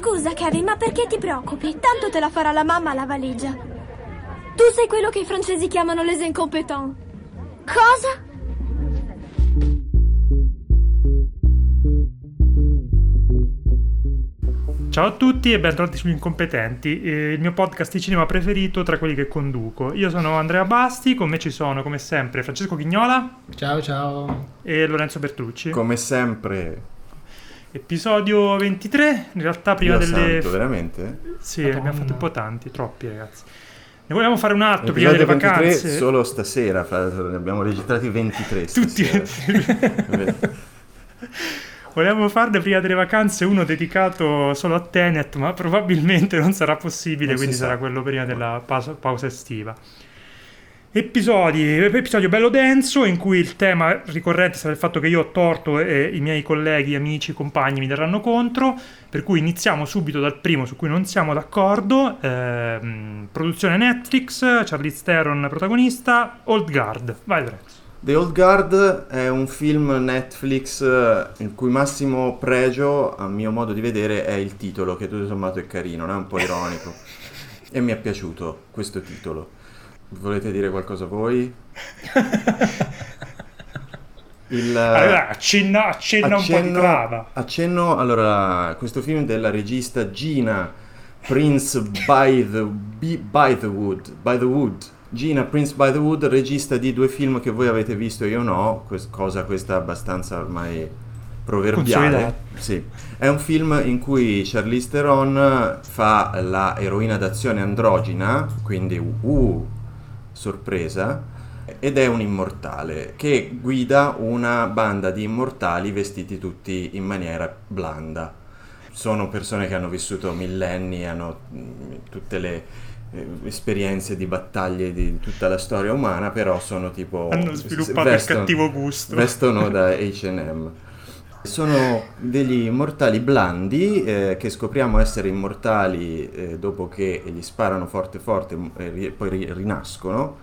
Scusa, Kevin, ma perché ti preoccupi? Tanto te la farà la mamma la valigia. Tu sei quello che i francesi chiamano les incompetents. Cosa? Ciao a tutti e bentornati sugli Incompetenti, eh, il mio podcast di cinema preferito tra quelli che conduco. Io sono Andrea Basti, con me ci sono come sempre Francesco Chignola Ciao ciao. e Lorenzo Bertrucci. Come sempre. Episodio 23, in realtà prima Dio delle... santo, veramente? Sì, Madonna. abbiamo fatto un po' tanti, troppi ragazzi. Ne volevamo fare un altro prima delle 23 vacanze. solo stasera, ne abbiamo registrati 23 Tutti. Volevamo farne prima delle vacanze uno dedicato solo a Tenet, ma probabilmente non sarà possibile, Non quindi sa. sarà quello prima della pausa estiva. Episodi, episodio bello denso in cui il tema ricorrente sarà il fatto che io ho torto e i miei colleghi, amici, compagni mi daranno contro, per cui iniziamo subito dal primo su cui non siamo d'accordo. Ehm, produzione Netflix, Charlize Theron protagonista, Old Guard. Vai Lorenzo. The Old Guard è un film Netflix eh, il cui massimo pregio, a mio modo di vedere, è il titolo, che tutto sommato è carino, non è un po' ironico. e mi è piaciuto questo titolo. Volete dire qualcosa voi? Il, Allora, accenna, accenna un po' di trama. accenno, allora, questo film della regista Gina Prince by the, by the Wood, by the Wood. Gina Prince by the Wood, regista di due film che voi avete visto e io no, quest- cosa questa abbastanza ormai proverbiale. Sì. È un film in cui Charlize Theron fa la eroina d'azione androgina, quindi uh, sorpresa, ed è un immortale che guida una banda di immortali vestiti tutti in maniera blanda. Sono persone che hanno vissuto millenni, hanno mm, tutte le eh, esperienze di battaglie di tutta la storia umana, però sono tipo... Hanno sviluppato il vestono- cattivo gusto. Vestono da H&M. Sono degli immortali blandi eh, che scopriamo essere immortali eh, dopo che gli sparano forte forte e ri- poi ri- rinascono,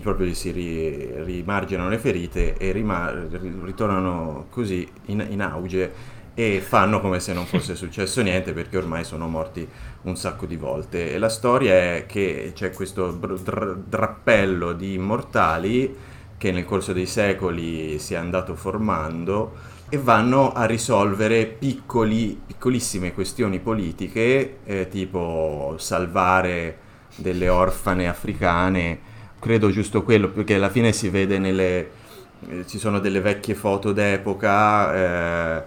proprio gli si ri- rimarginano le ferite e rima- ri- ritornano così in, in auge e fanno come se non fosse successo niente perché ormai sono morti un sacco di volte. E la storia è che c'è questo dr- drappello di immortali che nel corso dei secoli si è andato formando e vanno a risolvere piccoli, piccolissime questioni politiche, eh, tipo salvare delle orfane africane, credo giusto quello, perché alla fine si vede nelle... eh, ci sono delle vecchie foto d'epoca, eh,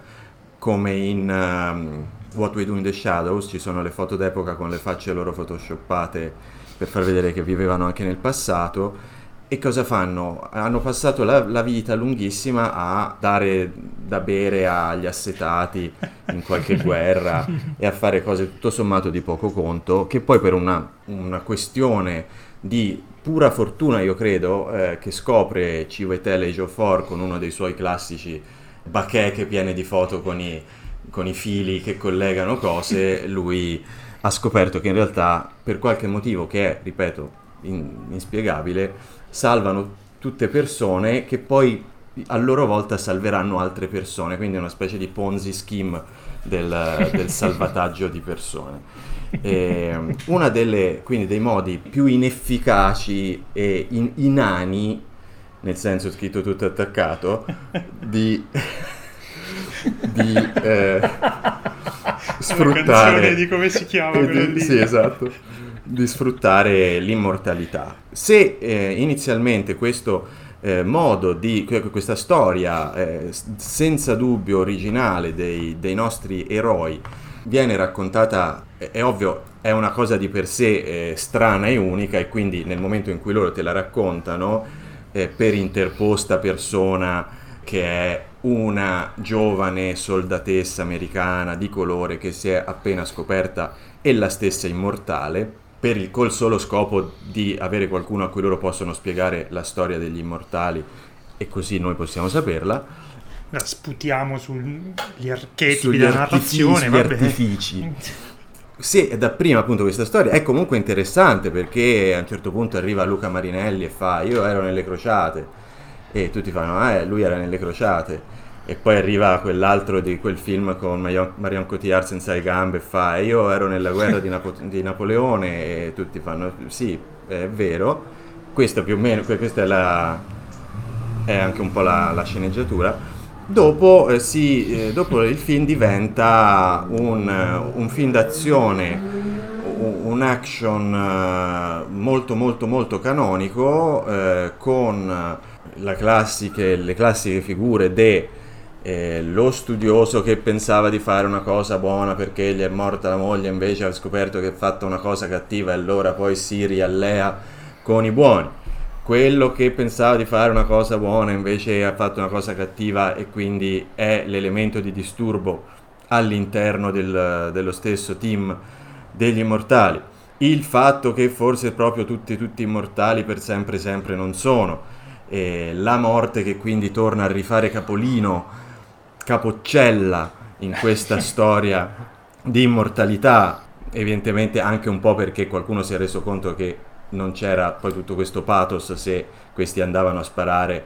come in ehm, What We Do in the Shadows, ci sono le foto d'epoca con le facce loro photoshoppate per far vedere che vivevano anche nel passato. E cosa fanno? Hanno passato la, la vita lunghissima a dare da bere agli assetati in qualche guerra e a fare cose tutto sommato di poco conto, che poi per una, una questione di pura fortuna, io credo, eh, che scopre Civetel e Geoffort con uno dei suoi classici bacheche piene di foto con i, con i fili che collegano cose, lui ha scoperto che in realtà per qualche motivo che è, ripeto, in- inspiegabile, salvano tutte persone che poi a loro volta salveranno altre persone, quindi è una specie di Ponzi scheme del, del salvataggio di persone. E, una delle, quindi dei modi più inefficaci e in- inani, nel senso scritto tutto attaccato, di, di eh, canzone sfruttare di come si chiama quello lì. sì esatto di sfruttare l'immortalità. Se eh, inizialmente questo eh, modo di que- questa storia eh, senza dubbio originale dei, dei nostri eroi viene raccontata è, ovvio è una cosa di per sé eh, strana e unica e quindi nel momento in cui loro te la raccontano per interposta persona che è una giovane soldatessa americana di colore che si è appena scoperta ella stessa immortale per il col solo scopo di avere qualcuno a cui loro possono spiegare la storia degli immortali e così noi possiamo saperla La sputiamo sugli archetipi sugli della narrazione, vabbè. artifici. Se dapprima appunto questa storia è comunque interessante perché a un certo punto arriva Luca Marinelli e fa io ero nelle crociate e tutti fanno ah eh, lui era nelle crociate e poi arriva quell'altro di quel film con Marion, Cotillard senza le gambe e fa io ero nella guerra di, Napo- di, Napoleone e tutti fanno sì è vero questo più o meno questa è, la, è anche un po' la, la sceneggiatura. Dopo, eh, si, eh, dopo, il film diventa un, un film d'azione un action uh, molto molto molto canonico uh, con classiche, le classiche figure de eh, lo studioso che pensava di fare una cosa buona perché gli è morta la moglie, invece ha scoperto che ha fatto una cosa cattiva e allora poi si riallea con i buoni. Quello che pensava di fare una cosa buona invece ha fatto una cosa cattiva e quindi è l'elemento di disturbo all'interno del, dello stesso team degli immortali. Il fatto che forse proprio tutti, tutti immortali per sempre sempre non sono. E la morte che quindi torna a rifare capolino capoccella in questa storia di immortalità, evidentemente anche un po' perché qualcuno si è reso conto che non c'era poi tutto questo pathos se questi andavano a sparare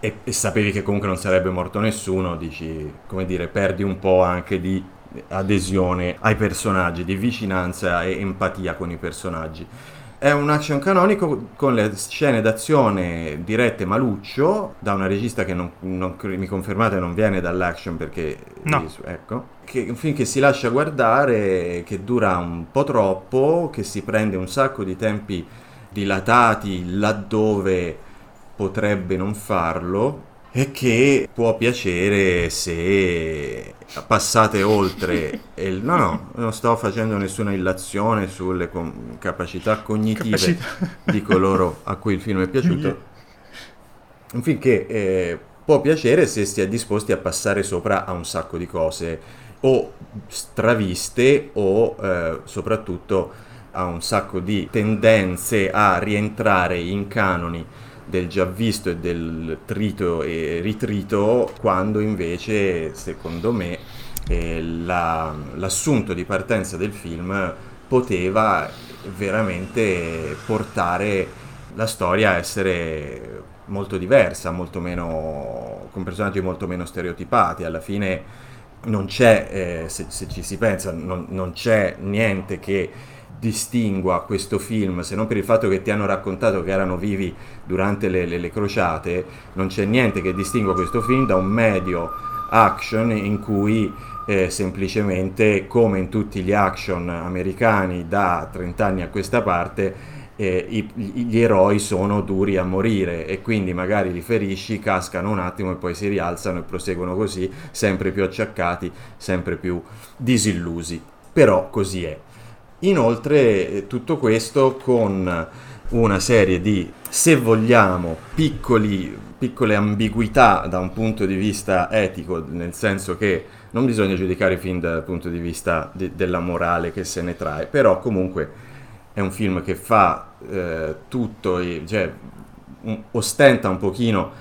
e, e sapevi che comunque non sarebbe morto nessuno, dici, come dire, perdi un po' anche di adesione ai personaggi, di vicinanza e empatia con i personaggi. È un action canonico con le scene d'azione dirette maluccio, da una regista che non, non, mi confermate non viene dall'action perché... No. Ecco. Che, un film che si lascia guardare, che dura un po' troppo, che si prende un sacco di tempi dilatati laddove potrebbe non farlo e che può piacere se passate oltre il, no no non sto facendo nessuna illazione sulle com- capacità cognitive capacità. di coloro a cui il film è piaciuto un film che eh, può piacere se si è disposti a passare sopra a un sacco di cose o straviste o eh, soprattutto a un sacco di tendenze a rientrare in canoni del già visto e del trito e ritrito, quando invece, secondo me, eh, la, l'assunto di partenza del film poteva veramente portare la storia a essere molto diversa, molto meno, con personaggi molto meno stereotipati. Alla fine non c'è, eh, se, se, ci si pensa, non, non c'è niente che distingua questo film, se non per il fatto che ti hanno raccontato che erano vivi durante le, le, le crociate, non c'è niente che distingua questo film da un medio action in cui eh, semplicemente, come in tutti gli action americani da 30 anni a questa parte, eh, i, gli eroi sono duri a morire e quindi magari li ferisci, cascano un attimo e poi si rialzano e proseguono così, sempre più acciaccati, sempre più disillusi. Però così è. Inoltre eh, tutto questo con una serie di, se vogliamo, piccoli, piccole ambiguità da un punto di vista etico, nel senso che non bisogna giudicare film dal punto di vista di, della morale che se ne trae, però comunque è un film che fa eh, tutto, cioè un, ostenta un pochino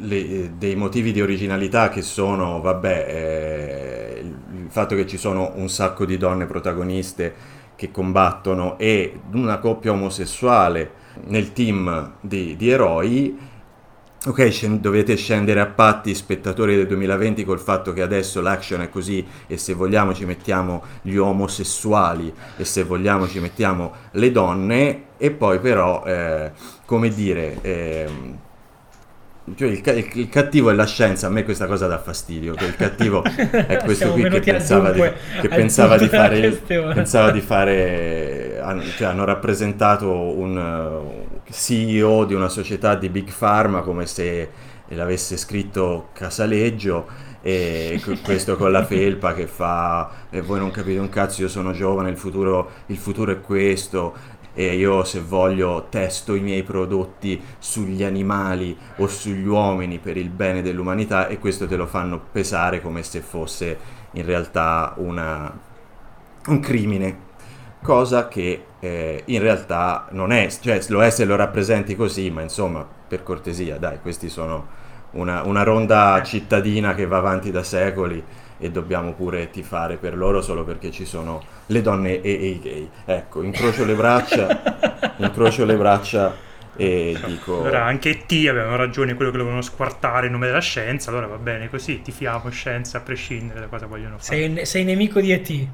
le, dei motivi di originalità che sono, vabbè, eh, il fatto che ci sono un sacco di donne protagoniste che combattono e una coppia omosessuale nel team di, di eroi, ok, dovete scendere a patti spettatori del 2020 col fatto che adesso l'action è così e se vogliamo ci mettiamo gli omosessuali e se vogliamo ci mettiamo le donne e poi però, eh, come dire, eh, cioè il, il, il, cattivo è la scienza, a me questa cosa dà fastidio, che il cattivo è questo qui che pensava, di, che pensava di, fare, pensava di fare, cioè hanno rappresentato un uh, CEO di una società di Big Pharma come se l'avesse scritto Casaleggio e questo con la felpa che fa e voi non capite un cazzo io sono giovane il futuro, il futuro è questo e io se voglio testo i miei prodotti sugli animali o sugli uomini per il bene dell'umanità e questo te lo fanno pesare come se fosse in realtà una, un crimine, cosa che eh, in realtà non è, cioè lo è se lo rappresenti così, ma insomma per cortesia dai, questi sono una, una ronda cittadina che va avanti da secoli e dobbiamo pure tifare per loro solo perché ci sono le donne e, e i gay. Ecco, incrocio le braccia, incrocio le braccia e dico... Allora anche T avevano ragione quello che volevano squartare in nome della scienza, allora va bene così, ti fiamo scienza a prescindere da cosa vogliono fare. Sei, sei nemico di ET.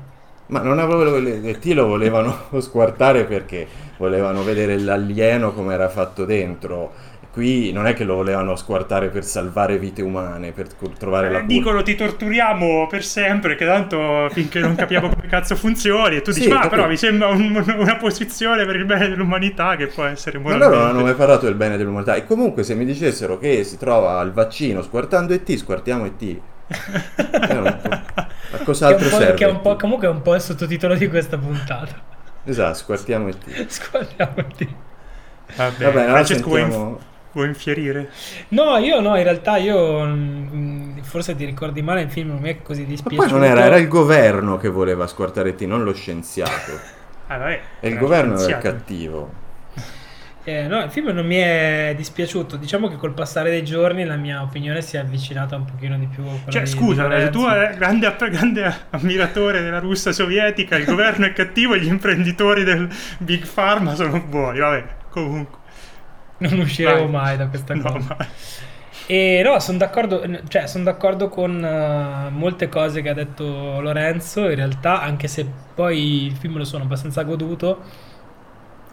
Ma non avevo le T lo volevano squartare perché volevano vedere l'alieno come era fatto dentro Qui non è che lo volevano squartare per salvare vite umane, per trovare eh, la cura. Dicono ti torturiamo per sempre, che tanto finché non capiamo come cazzo funzioni. E tu dici, sì, ma però mi sembra un, una posizione per il bene dell'umanità che può essere moralmente... Ma loro non hanno mai parlato del bene dell'umanità. E comunque se mi dicessero che si trova il vaccino squartando ET, squartiamo ET. a cos'altro che serve? Che è un po', comunque è un po' il sottotitolo di questa puntata. Esatto, squartiamo ET. squartiamo ET. Vabbè, Vabbè Francesco, sentiamo... Vuoi infierire? No, io no, in realtà io mm, forse ti ricordi male il film non mi è così dispiaciuto. Ma poi non era, era il governo che voleva squartare te, non lo scienziato. ah, vabbè, e il governo era il cattivo. Eh, no, il film non mi è dispiaciuto. Diciamo che col passare dei giorni la mia opinione si è avvicinata un pochino di più. Cioè, scusa, di tu sei grande, grande ammiratore della Russia sovietica, il governo è cattivo e gli imprenditori del Big Pharma sono buoni. Vabbè, comunque non usciremo mai da questa cosa. No, e no, sono d'accordo, cioè, son d'accordo con uh, molte cose che ha detto Lorenzo, in realtà, anche se poi il film lo sono abbastanza goduto,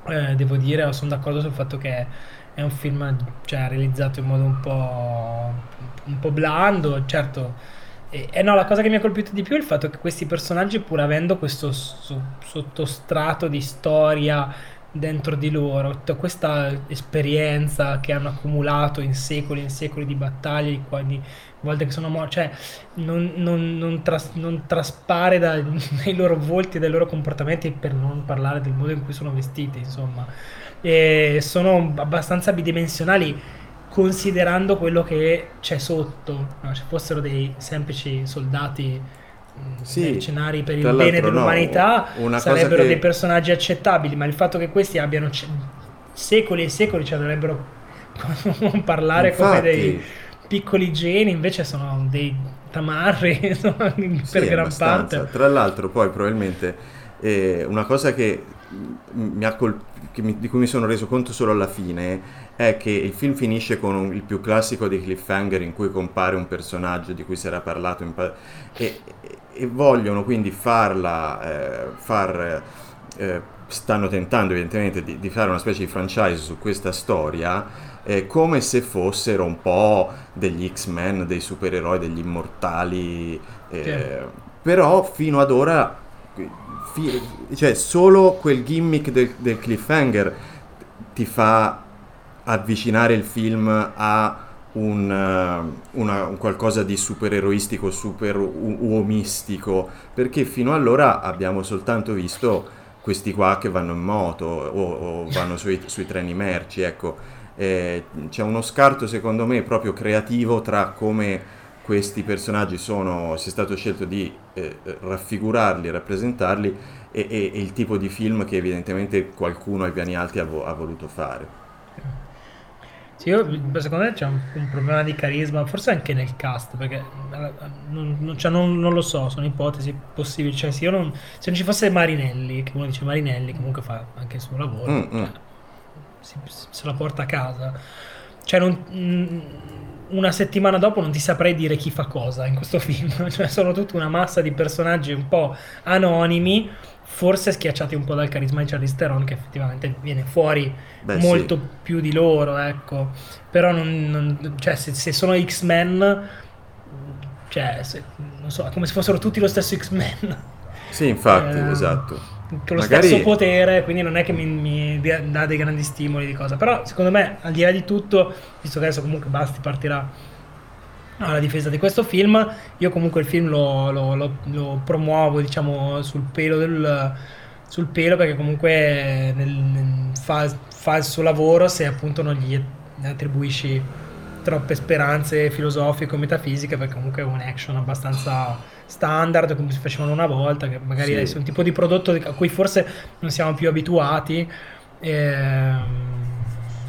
eh, devo dire, sono d'accordo sul fatto che è un film cioè, realizzato in modo un po', un po blando, certo. E, e, no, la cosa che mi ha colpito di più è il fatto che questi personaggi, pur avendo questo so, sottostrato di storia dentro di loro, tutta questa esperienza che hanno accumulato in secoli e in secoli di battaglie, di volte che sono morti, cioè non, non, non, tras, non traspare dai, dai loro volti e dai loro comportamenti per non parlare del modo in cui sono vestiti, insomma. E sono abbastanza bidimensionali considerando quello che c'è sotto, no? se fossero dei semplici soldati sì, mercenari per il bene dell'umanità no, sarebbero che... dei personaggi accettabili, ma il fatto che questi abbiano c- secoli e secoli cioè dovrebbero parlare Infatti... come dei piccoli geni, invece sono dei tamarri per sì, gran abbastanza. parte. Tra l'altro poi probabilmente eh, una cosa che mi col- che mi, di cui mi sono reso conto solo alla fine è che il film finisce con un, il più classico dei cliffhanger in cui compare un personaggio di cui si era parlato pa- e, e, vogliono quindi farla, eh, far, eh, stanno tentando evidentemente di, di, fare una specie di franchise su questa storia eh, come se fossero un po' degli X-Men, dei supereroi, degli immortali, eh, però fino ad ora fi- cioè solo quel gimmick del, del, cliffhanger ti fa avvicinare il film a un, una, un qualcosa di supereroistico, super uomistico, perché fino allora abbiamo soltanto visto questi qua che vanno in moto o, o vanno sui, sui, treni merci, ecco. Eh, c'è uno scarto secondo me proprio creativo tra come questi personaggi sono, si è stato scelto di eh, raffigurarli, rappresentarli e, e, e, il tipo di film che evidentemente qualcuno ai piani alti ha, vo- ha voluto fare. Sì, io, secondo me c'è un, un, problema di carisma, forse anche nel cast, perché non, non, cioè non, non lo so, sono ipotesi possibili. Cioè, se, non, se non ci fosse Marinelli, che uno dice Marinelli comunque fa anche il suo lavoro, mm, cioè, mm. Si, se la porta a casa. Cioè, non, mm, una settimana dopo non ti saprei dire chi fa cosa in questo film, cioè sono tutta una massa di personaggi un po' anonimi, forse schiacciati un po' dal carisma di Charlize Theron che effettivamente viene fuori Beh, molto sì. più di loro, ecco. Però non, non, cioè, se, se, sono X-Men, cioè, se, non so, è come se fossero tutti lo stesso X-Men. Sì, infatti, eh, esatto con lo Magari... stesso potere, quindi non è che mi, mi, dà dei grandi stimoli di cosa. Però secondo me, al di là di tutto, visto che adesso comunque Basti partirà alla difesa di questo film, io comunque il film lo, lo, lo, lo promuovo, diciamo, sul pelo del sul pelo perché comunque nel, nel, fa, fa, il suo lavoro se appunto non gli attribuisci troppe speranze filosofiche o metafisiche perché comunque è un action abbastanza standard come si facevano una volta, che magari sì. è un tipo di prodotto a cui forse non siamo più abituati. E, ehm,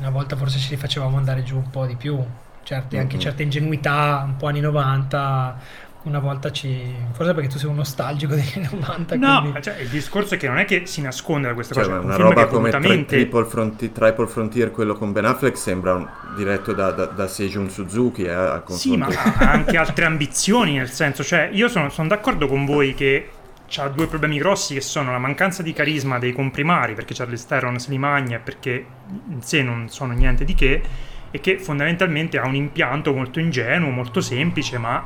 una volta forse ci facevamo andare giù un po' di più, certe, mm-hmm. anche certe ingenuità un po' anni 90 una volta ci... Forse perché tu sei un nostalgico degli anni 90. No, quindi... cioè, il discorso è che non è che si nasconde da queste Cioè, cose. è una un roba che come volutamente- Triple, Frontier, Triple Frontier, quello con Ben Affleck, sembra un- diretto da, da, da Seijun Suzuki. Eh, a Sì, ma ha anche altre ambizioni, nel senso, cioè, io sono, sono d'accordo con voi che ha due problemi grossi che sono la mancanza di carisma dei comprimari, perché Charlie Theron se li magna e perché in sé non sono niente di che, e che fondamentalmente ha un impianto molto ingenuo, molto semplice, ma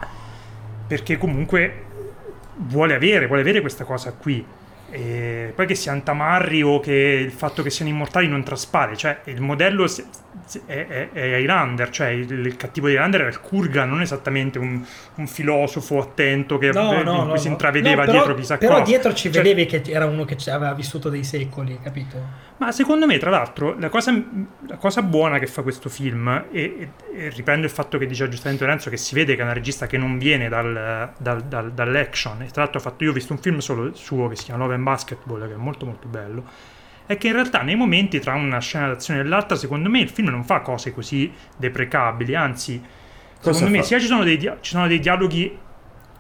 perché comunque vuole avere, vuole avere questa cosa qui. E poi che siano tamarri o che il fatto che siano immortali non traspare, cioè il modello è, è, è Highlander, cioè il, il cattivo di Highlander era il Kurgan, non esattamente un, un filosofo attento che, No, in no, cui no, si intravedeva però- dietro chissà Però cosa. dietro ci Cioè, vedevi che era uno che aveva vissuto dei secoli, capito? ma secondo me, tra l'altro, la cosa, la cosa buona che fa questo film, e, e- e riprendo il fatto che dice giustamente Lorenzo, che si vede che è una regista che non viene dal- dal- dal- dall'action, e tra l'altro ha fatto, io ho visto un film solo suo che si chiama Love and Basketball, che è molto molto bello, è che in realtà nei momenti tra una scena d'azione e l'altra, secondo me il film non fa cose così deprecabili, anzi, Cosa secondo me fa? sia ci sono dei, dia- ci sono dei dialoghi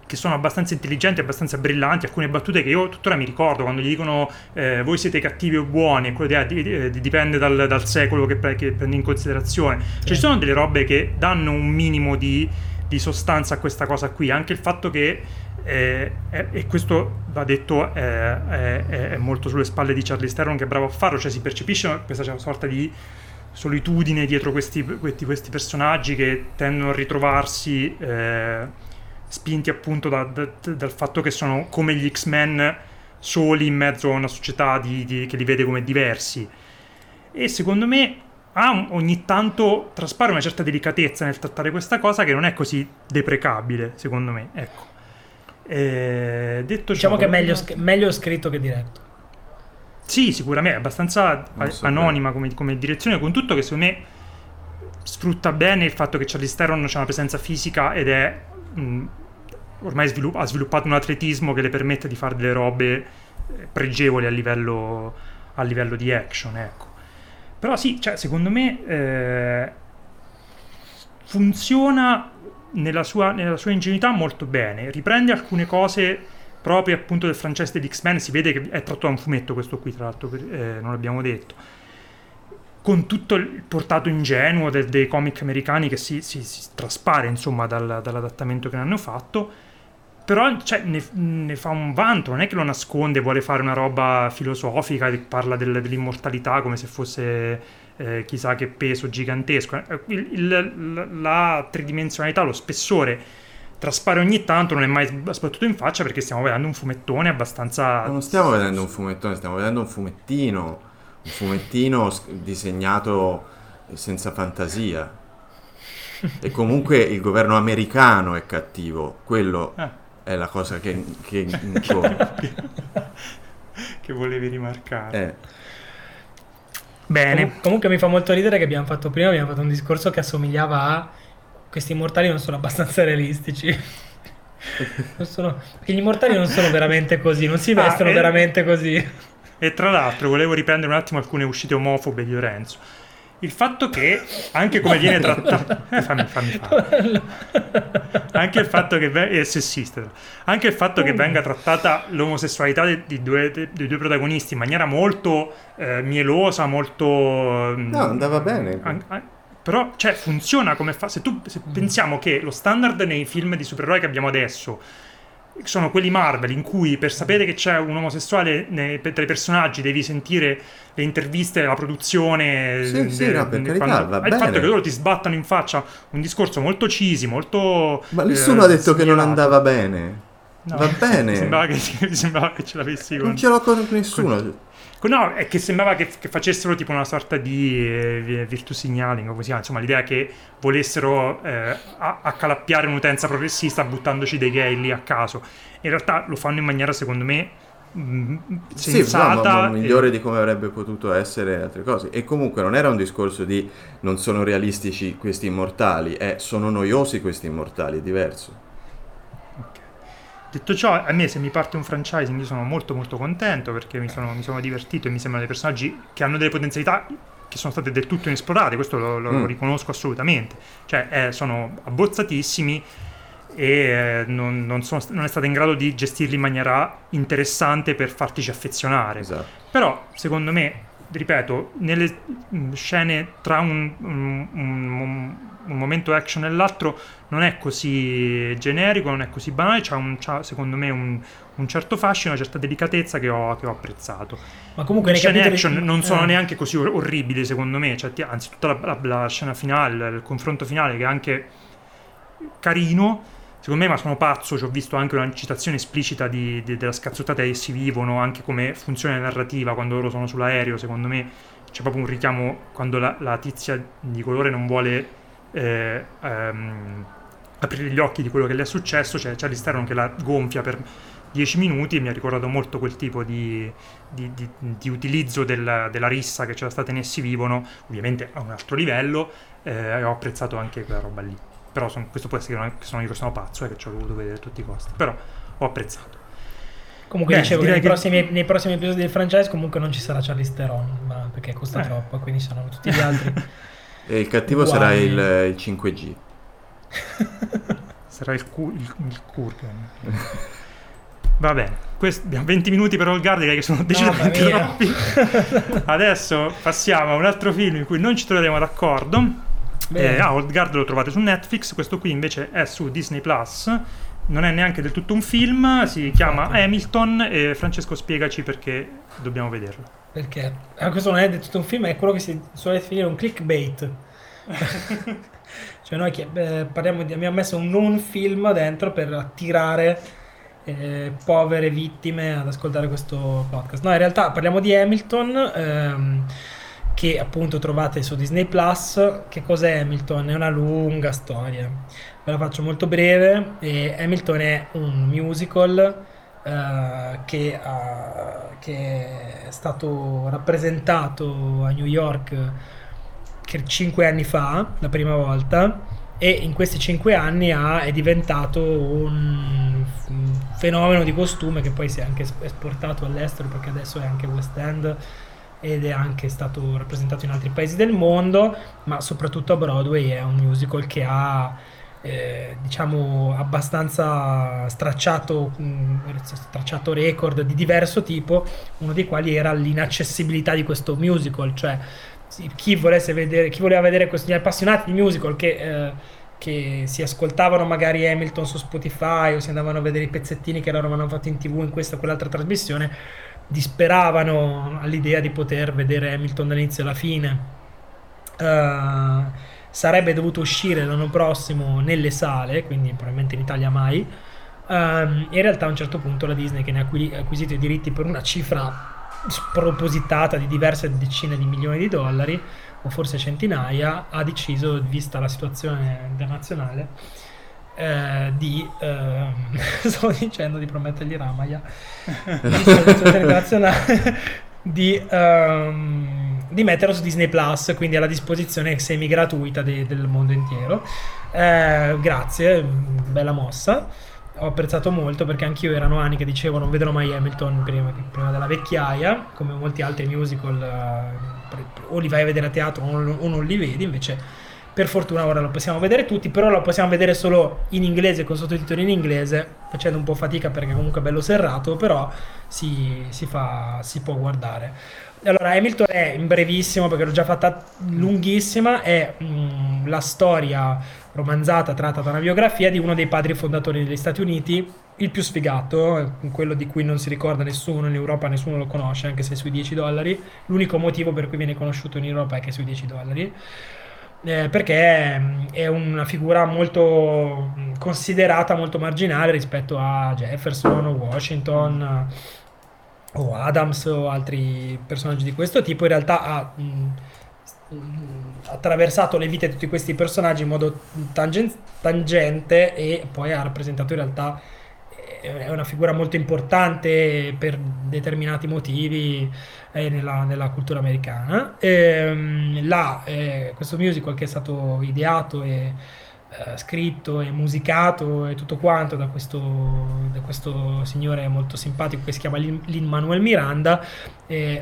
che sono abbastanza intelligenti, abbastanza brillanti, alcune battute che io tuttora mi ricordo quando gli dicono eh, voi siete cattivi o buoni, quello di, di- di- dipende dal, dal secolo che, pre- che prendi in considerazione. Cioè ci sono delle robe che danno un minimo di, di sostanza a questa cosa qui, anche il fatto che, eh, è- e questo va detto, è, è- è molto sulle spalle di Charlie Theron che è bravo a farlo, cioè si percepisce questa sorta di solitudine dietro questi, questi, questi personaggi che tendono a ritrovarsi eh, spinti appunto da- da- dal fatto che sono come gli X-Men soli in mezzo a una società di- di- che li vede come diversi. E secondo me un- ogni tanto traspare una certa delicatezza nel trattare questa cosa che non è così deprecabile, secondo me. Ecco. Eh, detto Diciamo ciò, che è meglio, sc- meglio scritto che diretto. sì, sicuramente, è abbastanza so anonima come, come direzione, con tutto che secondo me sfrutta bene il fatto che Charlie Theron c'è una presenza fisica ed è mh, ormai svilu- ha sviluppato un atletismo che le permette di fare delle robe eh, pregevoli a livello, a livello di action, ecco. Però sì, cioè, secondo me eh, funziona nella sua, nella sua ingenuità molto bene, riprende alcune cose proprio appunto del franchise degli X-Men, si vede che è tratto da un fumetto questo qui, tra l'altro, eh, non l'abbiamo detto, con tutto il portato ingenuo del- dei comic americani che si, si- si traspare insomma dal- dall'adattamento che ne hanno fatto, però cioè, ne, ne fa un vanto, non è che lo nasconde, vuole fare una roba filosofica, parla del- dell'immortalità come se fosse eh, chissà che peso gigantesco. Eh, il- il- la tridimensionalità, lo spessore traspare ogni tanto, non è mai sbattuto in faccia perché stiamo vedendo un fumettone abbastanza... Non stiamo vedendo un fumettone, stiamo vedendo un fumettino. Un fumettino disegnato senza fantasia. E comunque il governo americano è cattivo. Quello Ah, è la cosa che, che impone. che volevi rimarcare. Eh, Bene. Com- comunque mi fa molto ridere che abbiamo fatto prima, abbiamo fatto un discorso che assomigliava a questi immortali non sono abbastanza realistici. Sono- perché gli immortali non sono veramente così, non si Ah, vestono eh. veramente così. E tra l'altro volevo riprendere un attimo alcune uscite omofobe di Lorenzo. Il fatto che anche come viene trattato... Eh, fammi, fammi fare. Anche il fatto che... ve- È sessista. Anche il fatto che venga trattata l'omosessualità de- di due, de- dei due protagonisti in maniera molto eh, mielosa, molto... mm, no, andava bene. an- an- però, cioè, funziona come fa. Se tu se pensiamo che lo standard nei film di supereroi che abbiamo adesso sono quelli Marvel, in cui per sapere che c'è un omosessuale nei- tra i personaggi devi sentire le interviste, la produzione. Sì, sì, no, per carità, va il fatto che loro ti sbattano in faccia un discorso molto cheesy, molto. Ma nessuno eh, ha detto che non andava bene. No, Va bene. Sembrava che, sembrava che ce l'avessi con. Non ce l'ho con nessuno. No, è che sembrava che, che facessero tipo una sorta di eh, virtue signaling, o chiama, insomma, l'idea che volessero eh, accalappiare un'utenza progressista buttandoci dei gay lì a caso. In realtà lo fanno in maniera, secondo me, mh, Sì, sensata. no, ma, ma e- migliore di come avrebbe potuto essere altre cose. E comunque non era un discorso di non sono realistici questi immortali, è sono noiosi questi immortali, è diverso. Detto ciò, a me se mi parte un franchising io sono molto molto contento perché mi sono, mi sono divertito e mi sembrano dei personaggi che hanno delle potenzialità che sono state del tutto inesplorate, questo lo, lo- lo Mm. riconosco assolutamente. Cioè, eh, sono abbozzatissimi e eh, non, non, sono, non, è stata in grado di gestirli in maniera interessante per fartici affezionare. Esatto. Però, secondo me, ripeto, nelle scene tra un, un, un, un momento action e l'altro non è così generico, non è così banale, c'ha, secondo me un, certo fascino, una certa delicatezza che ho, che ho apprezzato. Ma comunque le scene capitoli... action non sono eh. neanche così orribili, secondo me, cioè, anzi tutta la, la, la scena finale, il confronto finale che è anche carino, Secondo me, ma sono pazzo, ci ho visto anche una citazione esplicita di, di, della scazzottata e essi vivono, anche come funzione narrativa quando loro sono sull'aereo. Secondo me c'è proprio un richiamo quando la, la tizia di colore non vuole eh, ehm, aprire gli occhi di quello che le è successo, c'è Charlie Theron che la gonfia per 10 minuti mi ha ricordato molto quel tipo di, di, di, di utilizzo del, della rissa che c'era stata in Essi Vivono, ovviamente a un altro livello, eh, e ho apprezzato anche quella roba lì però son, questo può essere che sono io che sono pazzo e che ci ho voluto vedere a tutti i costi, però ho apprezzato. Comunque Beh, dicevo che nei, che prossimi, nei, prossimi, episodi del franchise comunque non ci sarà Charlie Theron, perché costa eh. troppo, quindi saranno tutti gli altri. e il cattivo Uguali. sarà il, il 5G. sarà il, cu- il, il Kurgan. Va bene, Quest- abbiamo 20 minuti per All che sono decisamente troppi. Adesso passiamo a un altro film in cui non ci troveremo d'accordo eh, ah, Old Guard lo trovate su Netflix, questo qui invece è su Disney Plus. Non è neanche del tutto un film, si chiama Hamilton e Francesco spiegaci perché dobbiamo vederlo. Perché? Ah, questo non è del tutto un film, è quello che si suole definire un clickbait. cioè noi eh, parliamo di, abbiamo messo un non film dentro per attirare eh, povere vittime ad ascoltare questo podcast. No, in realtà parliamo di Hamilton. Ehm, che appunto trovate su Disney Plus. Che cos'è Hamilton? È una lunga storia. Ve la faccio molto breve. E Hamilton è un musical uh, che, uh, che, è stato rappresentato a New York cinque anni fa, la prima volta. E in questi cinque anni ha, è diventato un fenomeno di costume che poi si è anche esportato all'estero perché adesso è anche West End ed è anche stato rappresentato in altri paesi del mondo, ma soprattutto a Broadway è un musical che ha eh, diciamo abbastanza stracciato, stracciato record di diverso tipo, uno dei quali era l'inaccessibilità di questo musical, cioè chi, vedere, chi voleva vedere questi appassionati di musical che, eh, che si ascoltavano magari Hamilton su Spotify o si andavano a vedere i pezzettini che loro avevano fatto in tv in questa o quell'altra trasmissione disperavano all'idea di poter vedere Hamilton dall'inizio alla fine. Uh, sarebbe dovuto uscire l'anno prossimo nelle sale, quindi probabilmente in Italia mai. Um, in realtà a un certo punto la Disney, che ne ha acquisito i diritti per una cifra spropositata di diverse decine di milioni di dollari, o forse centinaia, ha deciso, vista la situazione internazionale, eh, di eh, stavo dicendo di promettergli Ramaya. Di, um, di metterlo su Disney Plus quindi alla disposizione semi gratuita de- del mondo intero. Eh, grazie bella mossa. Ho apprezzato molto perché anch'io erano anni che dicevo non vedrò mai Hamilton prima, prima della vecchiaia come molti altri musical uh, o li vai a vedere a teatro o non li vedi invece per fortuna ora lo possiamo vedere tutti, però lo possiamo vedere solo in inglese con sottotitoli in inglese, facendo un po' fatica perché comunque è bello serrato, però si, si, fa, si può guardare. Allora, Hamilton è in brevissimo perché l'ho già fatta lunghissima, è mh, mm, la storia romanzata tratta da una biografia di uno dei padri fondatori degli Stati Uniti, il più sfigato, quello di cui non si ricorda nessuno in Europa, nessuno lo conosce, anche se sui 10 dollari. L'unico motivo per cui viene conosciuto in Europa è che sui 10 dollari eh, perché mm, è una figura molto mm, considerata, molto marginale rispetto a Jefferson o Washington mm. o Adams o altri personaggi di questo tipo. In realtà ha mh, attraversato le vite di tutti questi personaggi in modo tangen- tangente e poi ha rappresentato in realtà è una figura molto importante per determinati motivi eh, nella, nella, cultura americana. E, ehm, là, eh, questo musical che è stato ideato e eh, scritto e musicato e tutto quanto da questo, da questo signore molto simpatico che si chiama Lin Manuel Miranda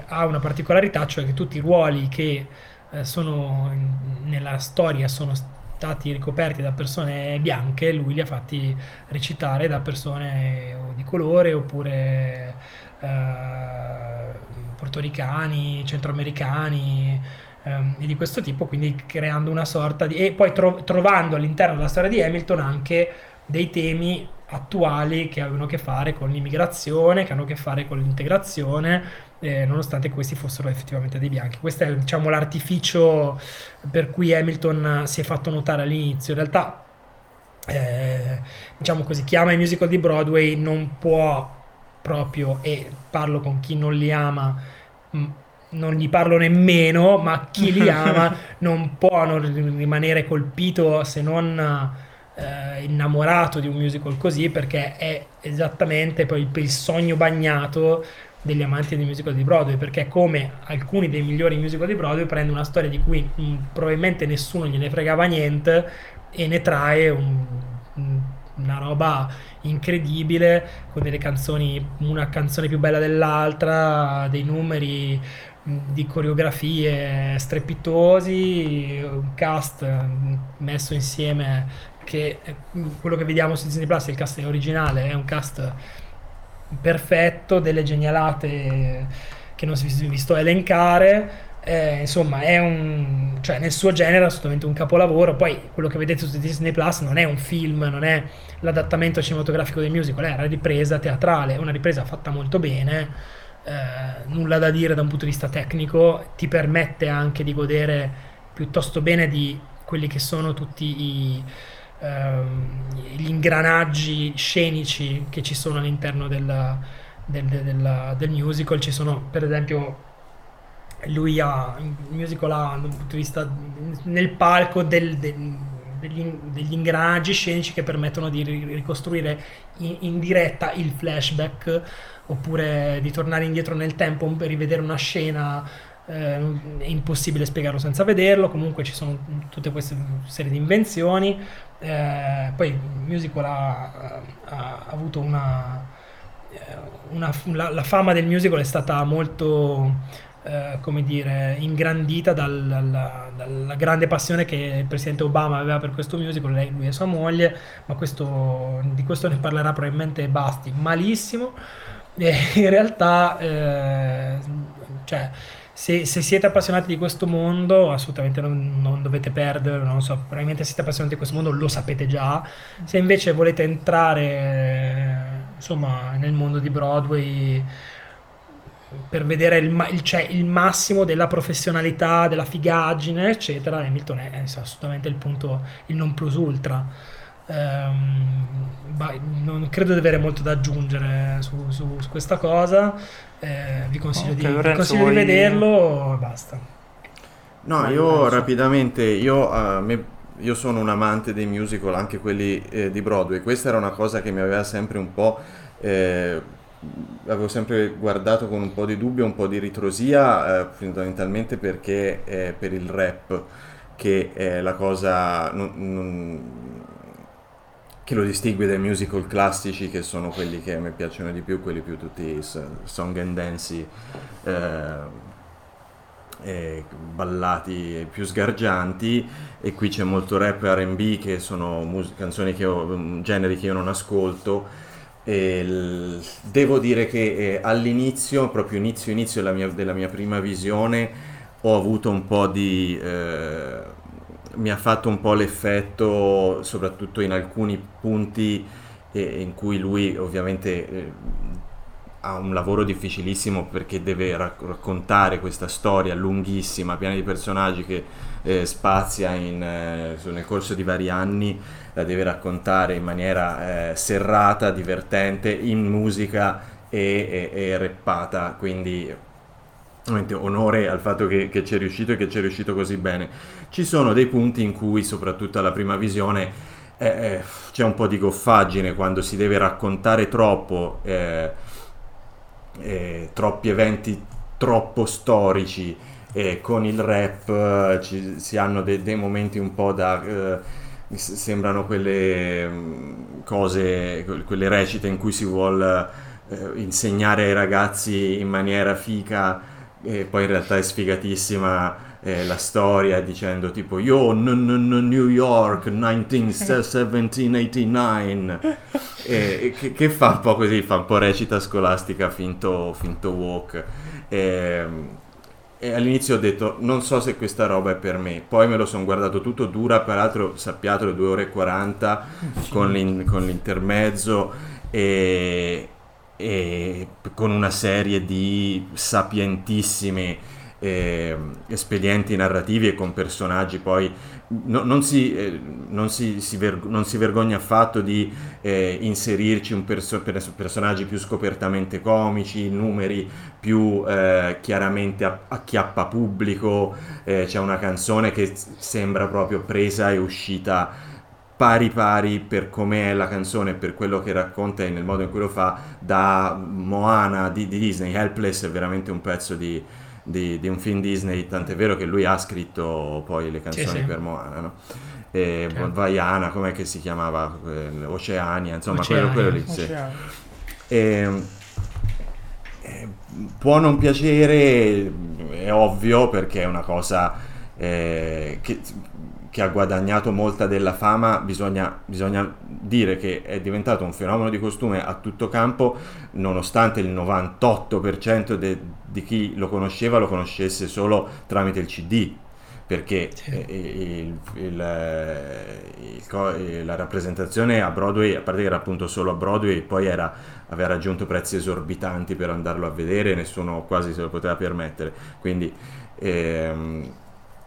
ha una particolarità, cioè che tutti i ruoli che eh, sono nella storia sono stati ricoperti da persone bianche, lui li ha fatti recitare da persone di colore oppure eh, portoricani, centroamericani ehm, e di questo tipo, quindi creando una sorta di... e poi tro- trovando all'interno della storia di Hamilton anche dei temi attuali che avevano a che fare con l'immigrazione, che hanno a che fare con l'integrazione, eh, nonostante questi fossero effettivamente dei bianchi. Questo è diciamo, l'artificio per cui Hamilton si è fatto notare all'inizio. In realtà, eh, diciamo così, chi ama i musical di Broadway non può proprio, e parlo con chi non li ama, non gli parlo nemmeno, ma chi li ama non può non rimanere colpito se non eh, innamorato di un musical così perché è esattamente poi il sogno bagnato degli amanti dei musical di Broadway perché come alcuni dei migliori musical di Broadway prende una storia di cui mh, mm, probabilmente nessuno gliene fregava niente e ne trae un, un, una roba incredibile con delle canzoni una canzone più bella dell'altra dei numeri mm, di coreografie strepitosi un cast mm, messo insieme che quello che vediamo su Disney Plus, il cast originale, è un cast perfetto, delle genialate che non si è visto elencare. Eh, insomma, è un, cioè nel suo genere assolutamente un capolavoro. Poi quello che vedete su Disney Plus non è un film, non è l'adattamento cinematografico del musical, è una ripresa teatrale, è una ripresa fatta molto bene. Eh, nulla da dire da un punto di vista tecnico, ti permette anche di godere piuttosto bene di quelli che sono tutti i ehm, gli ingranaggi scenici che ci sono all'interno del, del, del, del, musical. Ci sono, per esempio, lui ha il musical ha, un punto di vista nel palco del, degli, degli, ingranaggi scenici che permettono di ricostruire in, in, diretta il flashback oppure di tornare indietro nel tempo per rivedere una scena eh, è impossibile spiegarlo senza vederlo comunque ci sono tutte queste serie di invenzioni. Eh, poi il musical ha, ha avuto una, eh, una la, la, fama del musical è stata molto eh, come dire ingrandita dal, dalla, dalla, grande passione che il presidente Obama aveva per questo musical lei, lui e sua moglie ma questo, di questo ne parlerà probabilmente Basti malissimo. E in realtà eh, cioè se, se, siete appassionati di questo mondo, assolutamente non, non, dovete perdere, non so, probabilmente siete appassionati di questo mondo, lo sapete già. Se invece volete entrare, insomma, nel mondo di Broadway per vedere il, il, cioè, il massimo della professionalità, della figaggine, eccetera, Hamilton è, è assolutamente il punto, il non plus ultra. Um, non credo di avere molto da aggiungere su, su, su questa cosa. Eh, vi consiglio, okay, di, vi consiglio vuoi... di, vederlo e basta. No, io rapidamente, io, uh, me, io, sono un amante dei musical, anche quelli eh, di Broadway. Questa era una cosa che mi aveva sempre un po'... Eh, avevo sempre guardato con un po' di dubbio, un po' di ritrosia, eh, fondamentalmente perché è per il rap che è la cosa... Non, non, che lo distingue dai musical classici che sono quelli che a me piacciono di più, quelli più tutti song and dance, eh, ballati più sgargianti. E qui c'è molto rap e R&B che sono mus- canzoni che ho, mm, generi che io non ascolto. E l- devo dire che eh, all'inizio, proprio inizio inizio della mia, della mia, prima visione ho avuto un po' di eh, mi ha fatto un po' l'effetto, soprattutto in alcuni punti eh, in cui lui ovviamente eh, ha un lavoro difficilissimo perché deve rac- raccontare questa storia lunghissima, piena di personaggi che eh, spazia in, eh, nel corso di vari anni, la deve raccontare in maniera eh, serrata, divertente, in musica e, e, e reppata, quindi onore al fatto che, che ci è riuscito e che ci è riuscito così bene. Ci sono dei punti in cui, soprattutto alla prima visione, eh, eh, c'è un po' di goffaggine quando si deve raccontare troppo, eh, eh troppi eventi troppo storici con il rap eh, ci, si hanno de, dei momenti un po' da... Eh, sembrano quelle mm, cose, quelle recite in cui si vuole insegnare ai ragazzi in maniera fica e poi in realtà è sfigatissima eh, la storia dicendo tipo Yo, n- n- New York 1917-89 e, che, che, fa un po' così, fa un po' recita scolastica finto, finto walk e, ehm, e all'inizio ho detto non so se questa roba è per me, poi me lo sono guardato tutto, dura peraltro sappiatelo 2 ore e 40 con, l'in- con l'intermezzo e, e con una serie di sapientissimi eh, espedienti narrativi e con personaggi poi no, non, si, eh, non, si, si ver- non, si, vergogna affatto di eh, inserirci un perso- personaggi più scopertamente comici, numeri più eh, chiaramente a- acchiappa pubblico, eh, c'è una canzone che sembra proprio presa e uscita pari pari per com'è la canzone, per quello che racconta e nel modo in cui lo fa, da Moana di, di Disney. Helpless è veramente un pezzo di, di, di, un film Disney, tant'è vero che lui ha scritto poi le canzoni sì, per Moana, no? E okay. Vaiana, com'è che si chiamava? Eh, Oceania, insomma, Oceania. quello, quello lì. Sì. E, eh, può non piacere, è ovvio, perché è una cosa eh, che che ha guadagnato molta della fama, bisogna, bisogna, dire che è diventato un fenomeno di costume a tutto campo, nonostante il 98% de, di chi lo conosceva lo conoscesse solo tramite il CD, perché sì. il, il, il, la rappresentazione a Broadway, a parte che era appunto solo a Broadway, poi era, aveva raggiunto prezzi esorbitanti per andarlo a vedere, nessuno quasi se lo poteva permettere. Quindi ehm,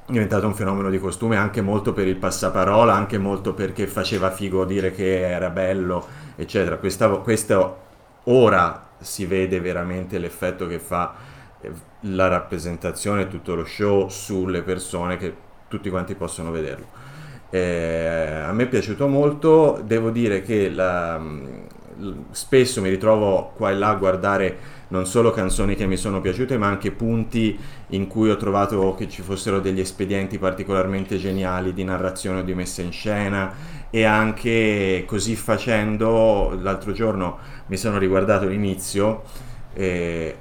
diventato un fenomeno di costume anche molto per il passaparola, anche molto perché faceva figo dire che era bello, eccetera. Questa, questo ora si vede veramente l'effetto che fa eh, la rappresentazione, tutto lo show sulle persone che tutti quanti possono vederlo. Eh, a me è piaciuto molto, devo dire che la, spesso mi ritrovo qua e là a guardare non solo canzoni che mi sono piaciute, ma anche punti in cui ho trovato che ci fossero degli espedienti particolarmente geniali di narrazione o di messa in scena. E anche così facendo l'altro giorno mi sono riguardato l'inizio e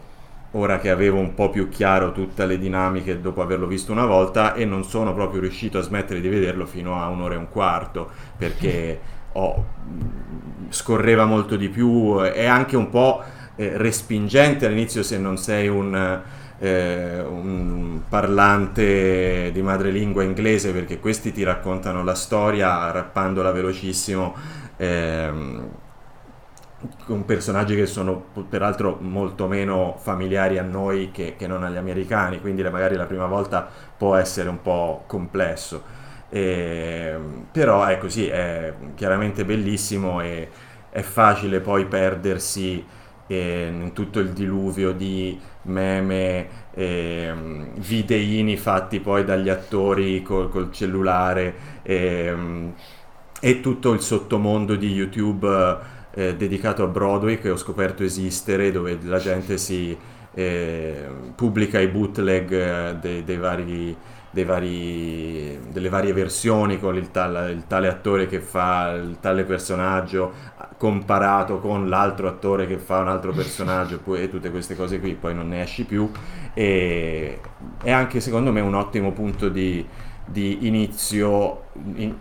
ora che avevo un po' più chiaro tutte le dinamiche dopo averlo visto una volta e non sono proprio riuscito a smettere di vederlo fino a un'ora e un quarto perché oh, scorreva molto di più e anche un po' eh, respingente. All'inizio se non sei un, eh, un, parlante di madrelingua inglese perché questi ti raccontano la storia rappandola velocissimo ehm, con personaggi che sono peraltro molto meno familiari a noi che, che non agli americani. Quindi magari la prima volta può essere un po' complesso eh, però è così, è chiaramente bellissimo e è facile poi perdersi eh, in tutto il diluvio di meme, eh, videini fatti poi dagli attori col, col cellulare eh, e tutto il sottomondo di YouTube eh, dedicato a Broadway che ho scoperto esistere dove la gente si eh, pubblica i bootleg eh, dei, dei vari vari, delle varie versioni con il, tal, il, tale attore che fa il tale personaggio comparato con l'altro attore che fa un altro personaggio e tutte queste cose qui, poi non ne esci più. E è anche secondo me un ottimo punto di, di inizio in,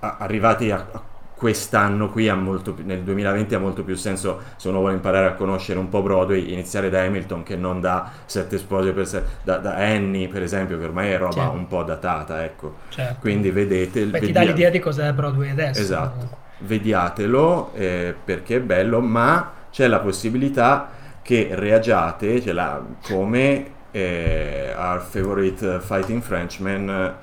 a, arrivati a, a quest'anno qui molto, nel 2020 ha molto più senso se uno vuole imparare a conoscere un po' Broadway iniziare da Hamilton che non da Sette spose per sé da, da, Annie per esempio che ormai è roba certo. un po' datata ecco certo. quindi vedete Beh, ti dà l'idea di cos'è Broadway adesso esatto vediatelo eh, perché è bello ma c'è la possibilità che reagiate ce l'ha come eh, Our Favorite Fighting Frenchman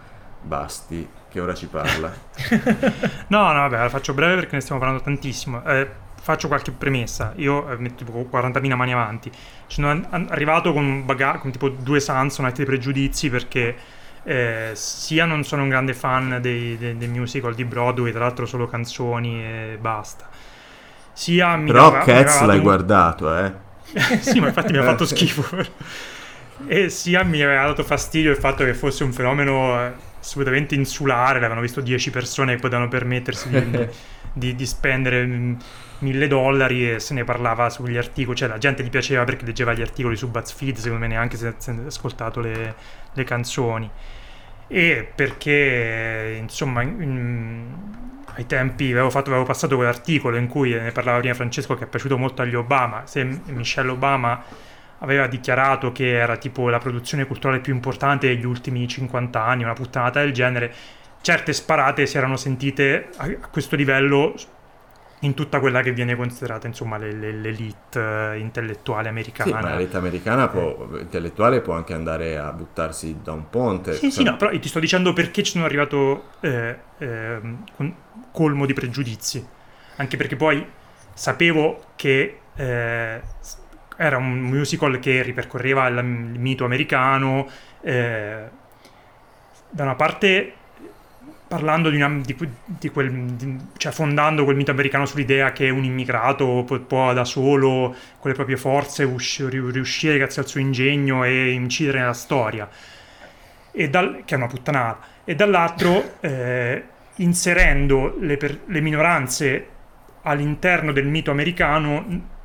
basti che ora ci parla. no, no, vabbè, la faccio breve perché ne stiamo parlando tantissimo. Eh, faccio qualche premessa. Io eh, metto tipo 40.000 mani avanti. Sono arrivato con bagaglio, con tipo due Samsonite dei pregiudizi perché eh, sia non sono un grande fan dei, dei, dei, musical di Broadway, tra l'altro solo canzoni e basta. Sia mi Però dava, Cats l'hai un... guardato, eh? sì, ma infatti mi ha fatto schifo. e sia mi aveva dato fastidio il fatto che fosse un fenomeno eh, assolutamente insulare, l'avevano visto 10 persone che potevano permettersi di, di, di spendere mm, mille dollari e se ne parlava sugli articoli, cioè la gente gli piaceva perché leggeva gli articoli su BuzzFeed, secondo me neanche se ha ascoltato le, le, canzoni. E perché, insomma, in, ai tempi avevo, fatto, avevo passato quell'articolo in cui ne parlava prima Francesco che è piaciuto molto agli Obama, se Michelle Obama aveva dichiarato che era tipo la produzione culturale più importante degli ultimi 50 anni, una puttanata del genere, certe sparate si erano sentite a, questo livello in tutta quella che viene considerata insomma le, le, l'elite uh, intellettuale americana. Sì, ma l'elite americana può, eh. intellettuale può anche andare a buttarsi da un ponte. Sì, sì, no, però ti sto dicendo perché ci sono arrivato eh, eh, colmo di pregiudizi. Anche perché poi sapevo che eh, era un musical che ripercorreva il, mito americano. Eh, da una parte parlando di, una, di, di quel, di, cioè fondando quel mito americano sull'idea che un immigrato può, può da solo, con le proprie forze, usci, riuscire grazie al suo ingegno e incidere nella storia, dal, che è una puttanata, e dall'altro eh, inserendo le, per, le minoranze all'interno del mito americano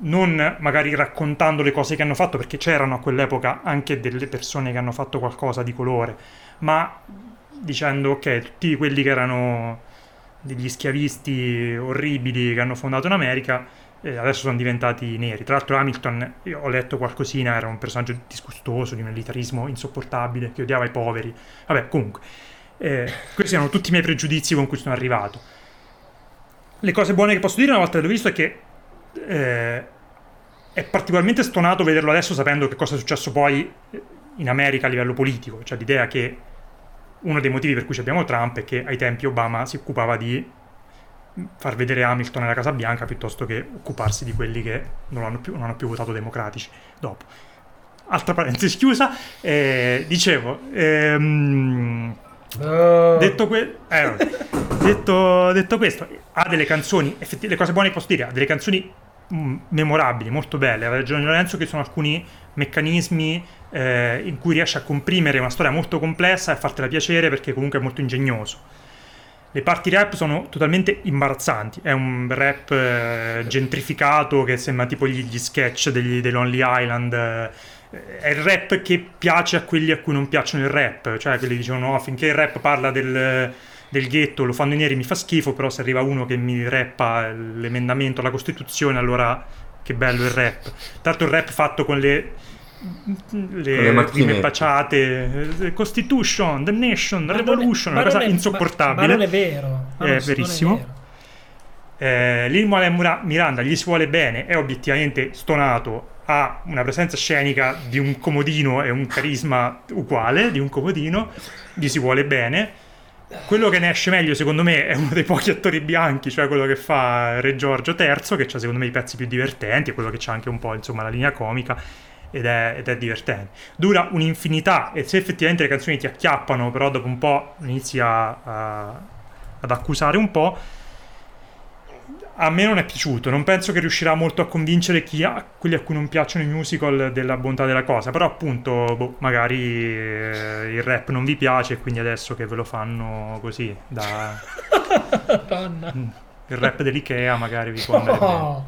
non magari raccontando le cose che hanno fatto, perché c'erano a quell'epoca anche delle persone che hanno fatto qualcosa di colore, ma dicendo ok, tutti quelli che erano degli schiavisti orribili che hanno fondato in America eh, adesso sono diventati neri. Tra l'altro Hamilton, ho letto qualcosina, era un personaggio disgustoso, di un elitarismo insopportabile, che odiava i poveri. Vabbè, comunque, eh, questi erano tutti i miei pregiudizi con cui sono arrivato. Le cose buone che posso dire una volta che l'ho visto è che eh, è particolarmente stonato vederlo adesso sapendo che cosa è successo poi in America a livello politico, cioè l'idea che uno dei motivi per cui abbiamo Trump è che ai tempi Obama si occupava di far vedere Hamilton nella Casa Bianca piuttosto che occuparsi di quelli che non hanno più, non hanno più votato democratici dopo. Altra parentesi chiusa, eh, dicevo, ehm, oh. detto, que- eh, detto, detto, questo, ha delle canzoni, effetti- le cose buone che posso dire, ha delle canzoni mh, memorabili, molto belle, ha ragione Lorenzo che sono alcuni meccanismi eh, in cui riesce a comprimere una storia molto complessa e a fartela piacere perché comunque è molto ingegnoso. Le parti rap sono totalmente imbarazzanti, è un rap eh, gentrificato che sembra tipo gli, gli sketch degli, dei Lonely Island. Eh, è il rap che piace a quelli a cui non piacciono il rap, cioè quelli dicono no, finché il rap parla del, del ghetto lo fanno i neri mi fa schifo, però se arriva uno che mi rappa l'emendamento alla Costituzione allora che bello il rap. L'altro il rap fatto con le le, le prime baciate eh, Constitution, The Nation, ma Revolution, è, una cosa è, insopportabile. Ma, non è vero. è verissimo. È eh, Lin Miranda gli si vuole bene, è obiettivamente stonato, ha una presenza scenica di un comodino e un carisma uguale di un comodino, gli si vuole bene. Quello che ne esce meglio, secondo me, è uno dei pochi attori bianchi, cioè quello che fa Re Giorgio III, che ha secondo me i pezzi più divertenti, e quello che ha anche un po' insomma la linea comica ed è, ed è, divertente. Dura un'infinità e se effettivamente le canzoni ti acchiappano, però dopo un po' inizi a, a, ad accusare un po'. A me non è piaciuto, non penso che riuscirà molto a convincere chi ha, quelli a cui non piacciono i musical della bontà della cosa, però appunto boh, magari eh, il rap non vi piace e quindi adesso che ve lo fanno così da... il rap dell'Ikea magari vi può andare oh.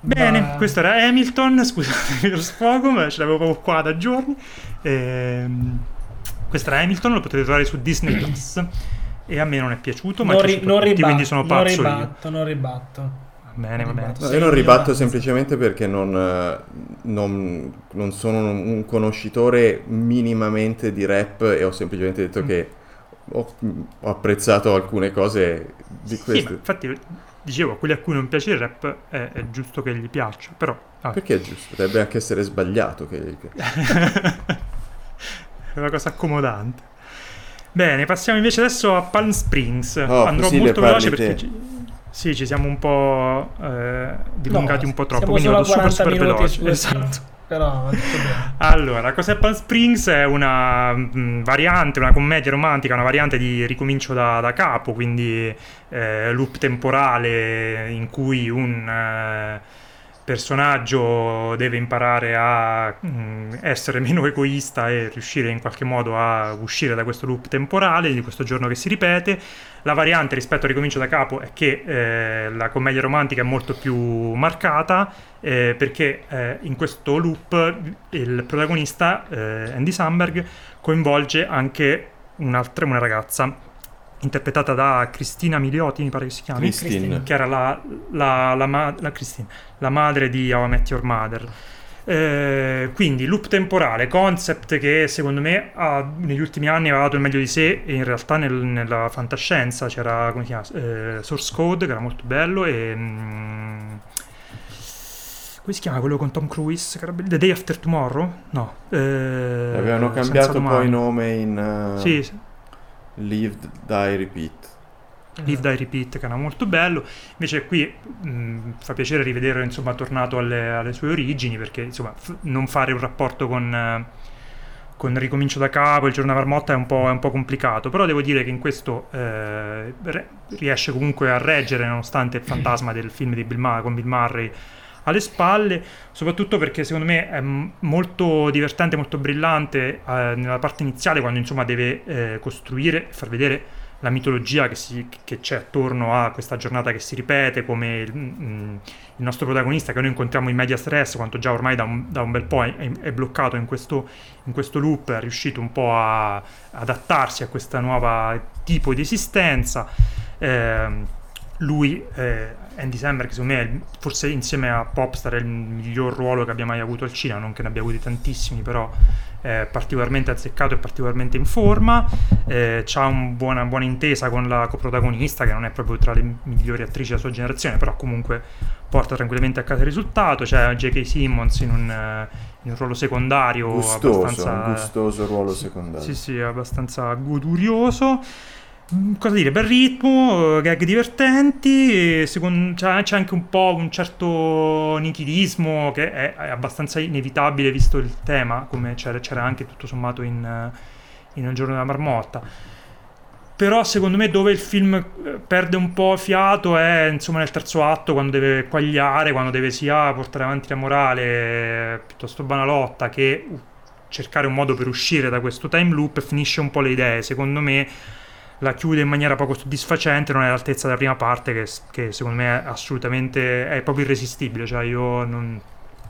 bene. Bene, ma... questo era Hamilton, scusate lo sfogo, ma ce l'avevo proprio qua da giorni. Ehm, questo era Hamilton, lo potete trovare su Disney Plus. E a me non è piaciuto, ma non, ri- non tutti, quindi sono pazzo non ribatto, io. Non ribatto, Bene, va bene. No, io non ribatto semplicemente perché non, non, non, sono un conoscitore minimamente di rap e ho semplicemente detto mm. che ho, ho, apprezzato alcune cose di queste. Sì, infatti dicevo, a quelli a cui non piace il rap è, è giusto che gli piaccia, però... Ah. Perché è giusto? Potrebbe anche essere sbagliato che gli piaccia. è una cosa accomodante. Bene, passiamo invece adesso a Palm Springs. Oh, Andrò molto veloce perché... Ci, sì, ci siamo un po' eh, dilungati no, un po' troppo, quindi vado super super veloce. Esatto. Però allora, cos'è Palm Springs? È una mh, mm, variante, una commedia romantica, una variante di ricomincio da, da capo, quindi eh, loop temporale in cui un, eh, personaggio deve imparare a mh, mm, essere meno egoista e riuscire in qualche modo a uscire da questo loop temporale, di questo giorno che si ripete. La variante rispetto a Ricomincio da capo è che eh, la commedia romantica è molto più marcata eh, perché eh, in questo loop il protagonista, eh, Andy Samberg, coinvolge anche un'altra, una ragazza interpretata da Cristina Milioti, mi pare che si chiami, Christine. che era la, la, la, ma- la, madre di How I Met Your Mother. Eh, quindi loop temporale, concept che secondo me ha, negli ultimi anni aveva dato il meglio di sé e in realtà nel, nella fantascienza c'era come si chiama, eh, Source Code che era molto bello e mm, come si chiama quello con Tom Cruise? The Day After Tomorrow? No. Eh, Avevano cambiato poi nome in... Uh... Sì, Live, Die, Repeat. Live, Die, Repeat, che era molto bello. Invece qui mh, fa piacere rivedere, insomma, tornato alle, alle sue origini, perché, insomma, f- non fare un rapporto con... Eh, con Ricomincio da capo, il giorno della marmotta è un, po', è un po' complicato, però devo dire che in questo eh, re- riesce comunque a reggere nonostante il fantasma del film di Bill Ma- con Bill Murray alle spalle, soprattutto perché secondo me è molto divertente, molto brillante eh, nella parte iniziale quando insomma deve eh, costruire e far vedere la mitologia che, si, che, c'è attorno a questa giornata che si ripete, come il, mm, il, nostro protagonista che noi incontriamo in media stress, quanto già ormai da un, da un bel po' è, è bloccato in questo, in questo, loop, è riuscito un po' a adattarsi a questo nuovo tipo di esistenza. Eh, lui, eh, Andy Samberg, secondo me, è forse insieme a Popstar è il miglior ruolo che abbia mai avuto al cinema, non che ne abbia avuti tantissimi, però è particolarmente azzeccato e particolarmente in forma, eh, ha un buona, buona intesa con la coprotagonista, che non è proprio tra le migliori attrici della sua generazione, però comunque porta tranquillamente a casa il risultato, c'è J.K. Simmons in un, in un ruolo secondario gustoso, abbastanza... un gustoso ruolo secondario. Sì, sì, abbastanza godurioso. Mm, cosa dire, bel ritmo, gag divertenti, secondo, c'è, c'è, anche un po' un certo nitidismo che è, è abbastanza inevitabile visto il tema, come c'era, c'era anche tutto sommato in, in Il giorno della marmotta. Però secondo me dove il film eh, perde un po' fiato è insomma nel terzo atto, quando deve quagliare, quando deve sia portare avanti la morale piuttosto banalotta che cercare un modo per uscire da questo time loop finisce un po' le idee. Secondo me la chiude in maniera poco soddisfacente, non è all'altezza della prima parte che, che secondo me è assolutamente, è proprio irresistibile, cioè io non,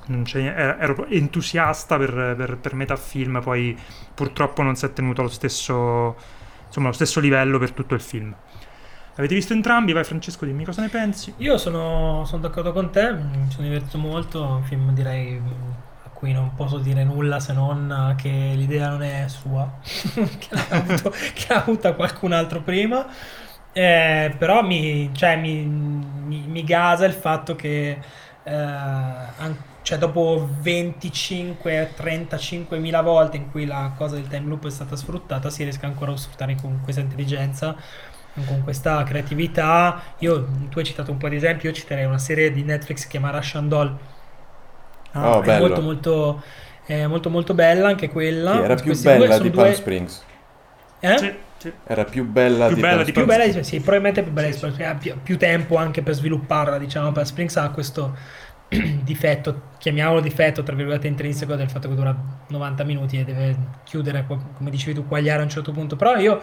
non ero entusiasta per, per, per metà film, poi purtroppo non si è tenuto allo stesso, insomma, allo stesso livello per tutto il film. Avete visto entrambi? Vai Francesco, dimmi cosa ne pensi. Io sono, sono d'accordo con te, mi sono divertito molto, un film direi cui non posso dire nulla se non che l'idea non è sua, che, l'ha avuto, che l'ha avuta qualcun altro prima. Eh, però mi, cioè, mi, mi, mi, gasa il fatto che eh, an- cioè, dopo 25-35 mila volte in cui la cosa del time loop è stata sfruttata, si riesca ancora a sfruttare con questa intelligenza, con questa creatività. Io, tu hai citato un po' di esempi, io citerei una serie di Netflix che chiama Russian Doll Ah, oh, è molto molto, eh, molto molto bella anche quella. Che era più bella di Palm. Springs. Eh? Sì, sì. Era più bella più di bella Palm di più bella di, sì, probabilmente più bella di Palm Springs. Ha più, più, tempo anche per svilupparla, diciamo. Palm Springs ha questo difetto, chiamiamolo difetto, tra virgolette intrinseco del fatto che dura 90 minuti e deve chiudere, come dicevi tu, quagliare a un certo punto. Però io,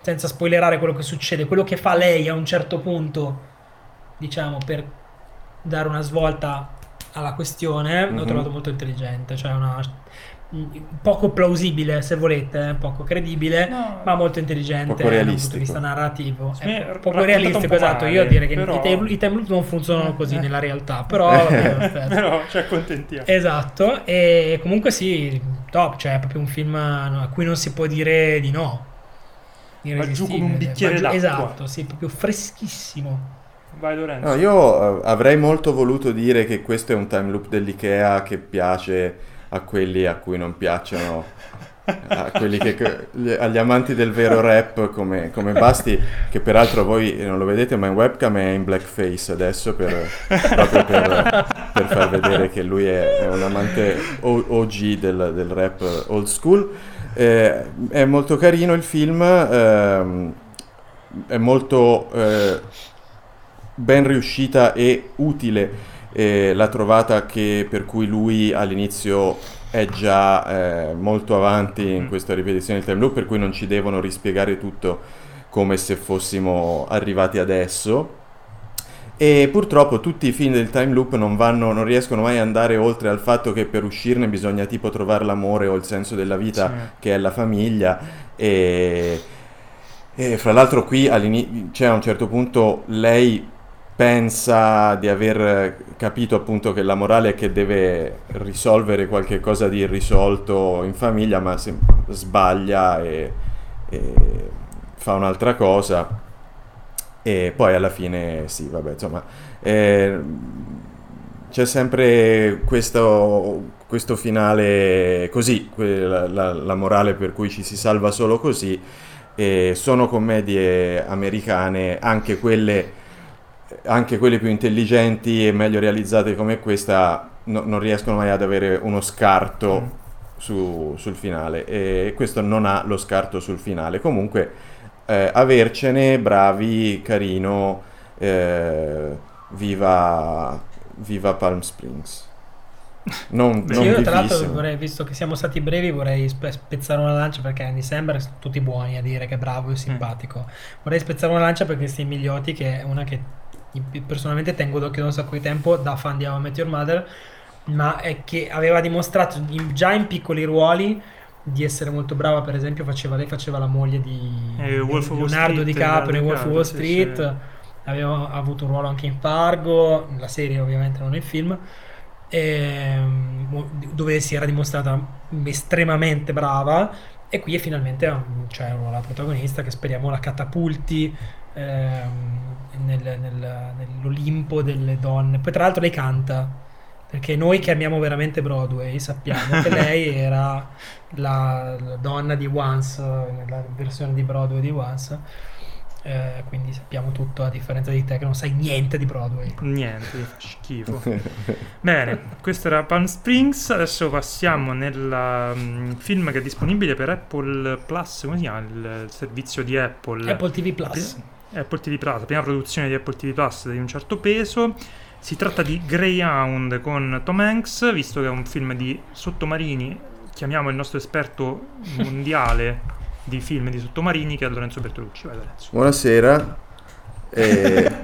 senza spoilerare quello che succede, quello che fa lei a un certo punto, diciamo, per dare una svolta alla questione, mm-hmm. l'ho mhm. trovato molto intelligente, cioè una poco plausibile se volete, poco credibile, no, ma molto intelligente poco dal punto di vista narrativo. È poco realistico, esatto. Io direi che però... i, time, loop non funzionano così eh. nella realtà, però però ci accontentiamo. Esatto, e comunque sì, top, cioè è proprio un film a cui non si può dire di no. Ma giù come un bicchiere giù, d'acqua. Esatto, sì, proprio freschissimo. Vai Lorenzo. No, io eh, avrei molto voluto dire che questo è un time loop dell'IKEA che piace a quelli a cui non piacciono, a quelli che, agli amanti del vero rap come, come, Basti, che peraltro voi non lo vedete ma in webcam è in blackface adesso per, proprio per, per far vedere che lui è, è un amante OG del, del, rap old school. Eh, è molto carino il film, ehm, è molto... Eh, ben riuscita e utile eh, la trovata che, per cui lui all'inizio è già eh, molto avanti in mm. questa ripetizione del time loop, per cui non ci devono rispiegare tutto come se fossimo arrivati adesso. E purtroppo tutti i film del time loop non, vanno, non riescono mai ad andare oltre al fatto che per uscirne bisogna tipo trovare l'amore o il senso della vita sì. che è la famiglia. E, e fra l'altro qui c'è a un certo punto lei pensa di aver capito appunto che la morale è che deve risolvere qualche cosa di irrisolto in famiglia, ma sbaglia e, e fa un'altra cosa. E poi alla fine sì, vabbè, insomma, eh, c'è sempre questo, questo finale così, la, la, la, morale per cui ci si salva solo così, e sono commedie americane, anche quelle anche quelle più intelligenti e meglio realizzate come questa no, non riescono mai ad avere uno scarto mm. su, sul finale e questo non ha lo scarto sul finale. Comunque eh, avercene, bravi, carino, eh, viva, viva Palm Springs. Non, non io tra l'altro vorrei, visto che siamo stati brevi, vorrei spe- spezzare una lancia perché Andy Samberg sono tutti buoni a dire che è bravo e simpatico. Mm. Vorrei spezzare una lancia perché Steve Migliotti, che è una che personalmente tengo d'occhio da un sacco di tempo da fan di How I Met Your Mother, ma è che aveva dimostrato in, già in piccoli ruoli di essere molto brava, per esempio faceva, lei faceva la moglie di, eh, di Leonardo DiCaprio in Wolf of Wall Street, sì, sì. aveva avuto un ruolo anche in Fargo, la serie ovviamente non il film, ehm, dove si era dimostrata estremamente brava. E qui è finalmente cioè, la protagonista che speriamo la catapulti ehm, nel, nel, nell'Olimpo delle donne. Poi tra l'altro lei canta, perché noi che amiamo veramente Broadway sappiamo che lei era la, la, donna di Once, nella versione di Broadway di Once. Eh, quindi sappiamo tutto a differenza di te che non sai niente di Broadway. Niente, schifo. Bene, questo era Palm Springs. Adesso passiamo nel um, film che è disponibile per Apple Plus. Come si chiama il servizio di Apple? Apple TV Plus. Apple TV Plus, la prima produzione di Apple TV Plus di un certo peso. Si tratta di Greyhound con Tom Hanks, visto che è un film di sottomarini. Chiamiamo il nostro esperto mondiale di film di sottomarini che è Lorenzo Bertolucci. Vai, Lorenzo. Buonasera, eh,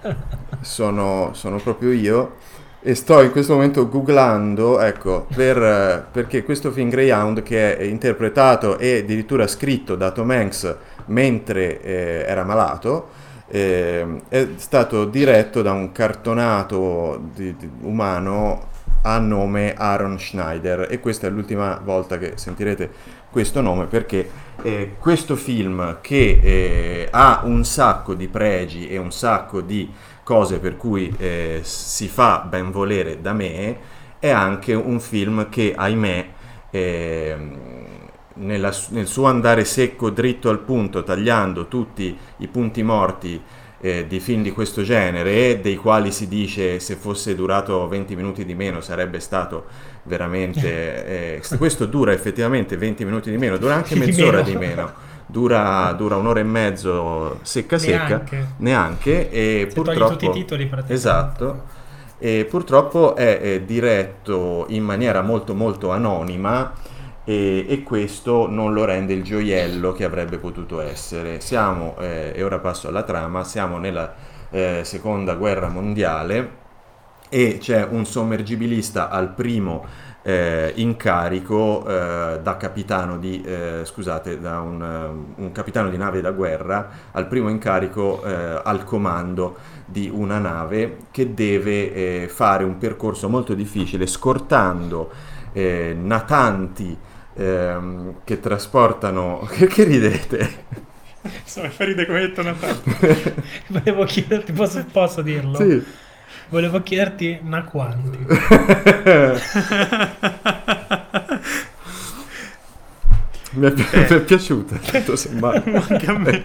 sono, sono, proprio io e sto in questo momento googlando, ecco, per, perché questo film Greyhound che è interpretato e addirittura scritto da Tom Hanks mentre eh, era malato, eh, è stato diretto da un cartonato di, di, umano a nome Aaron Schneider. E questa è l'ultima volta che sentirete questo nome perché eh, questo film che eh, ha un sacco di pregi e un sacco di cose per cui eh, si fa ben volere da me è anche un film che ahimè ehm, nella, nel suo andare secco, dritto al punto, tagliando tutti i punti morti eh, di film di questo genere, dei quali si dice se fosse durato 20 minuti di meno sarebbe stato veramente... Eh, questo dura effettivamente 20 minuti di meno, dura anche mezz'ora di meno. Dura, dura, un'ora e mezzo secca secca, neanche, e se purtroppo... tutti i titoli praticamente. Esatto, e purtroppo è, è diretto in maniera molto molto anonima e, e, questo non lo rende il gioiello che avrebbe potuto essere. Siamo, eh, e ora passo alla trama, siamo nella eh, seconda guerra mondiale e c'è un sommergibilista al primo eh, incarico eh, da capitano di, eh, scusate, da un, eh, un, capitano di nave da guerra al primo incarico eh, al comando di una nave che deve eh, fare un percorso molto difficile scortando natanti ehm, che trasportano... che, che ridete? Insomma, fa ridere come hai detto Natale. Volevo chiederti, posso, posso dirlo? Sì. Volevo chiederti una quanti. mi, è, pi- eh. mi è piaciuta, tutto sommato. Anche a me.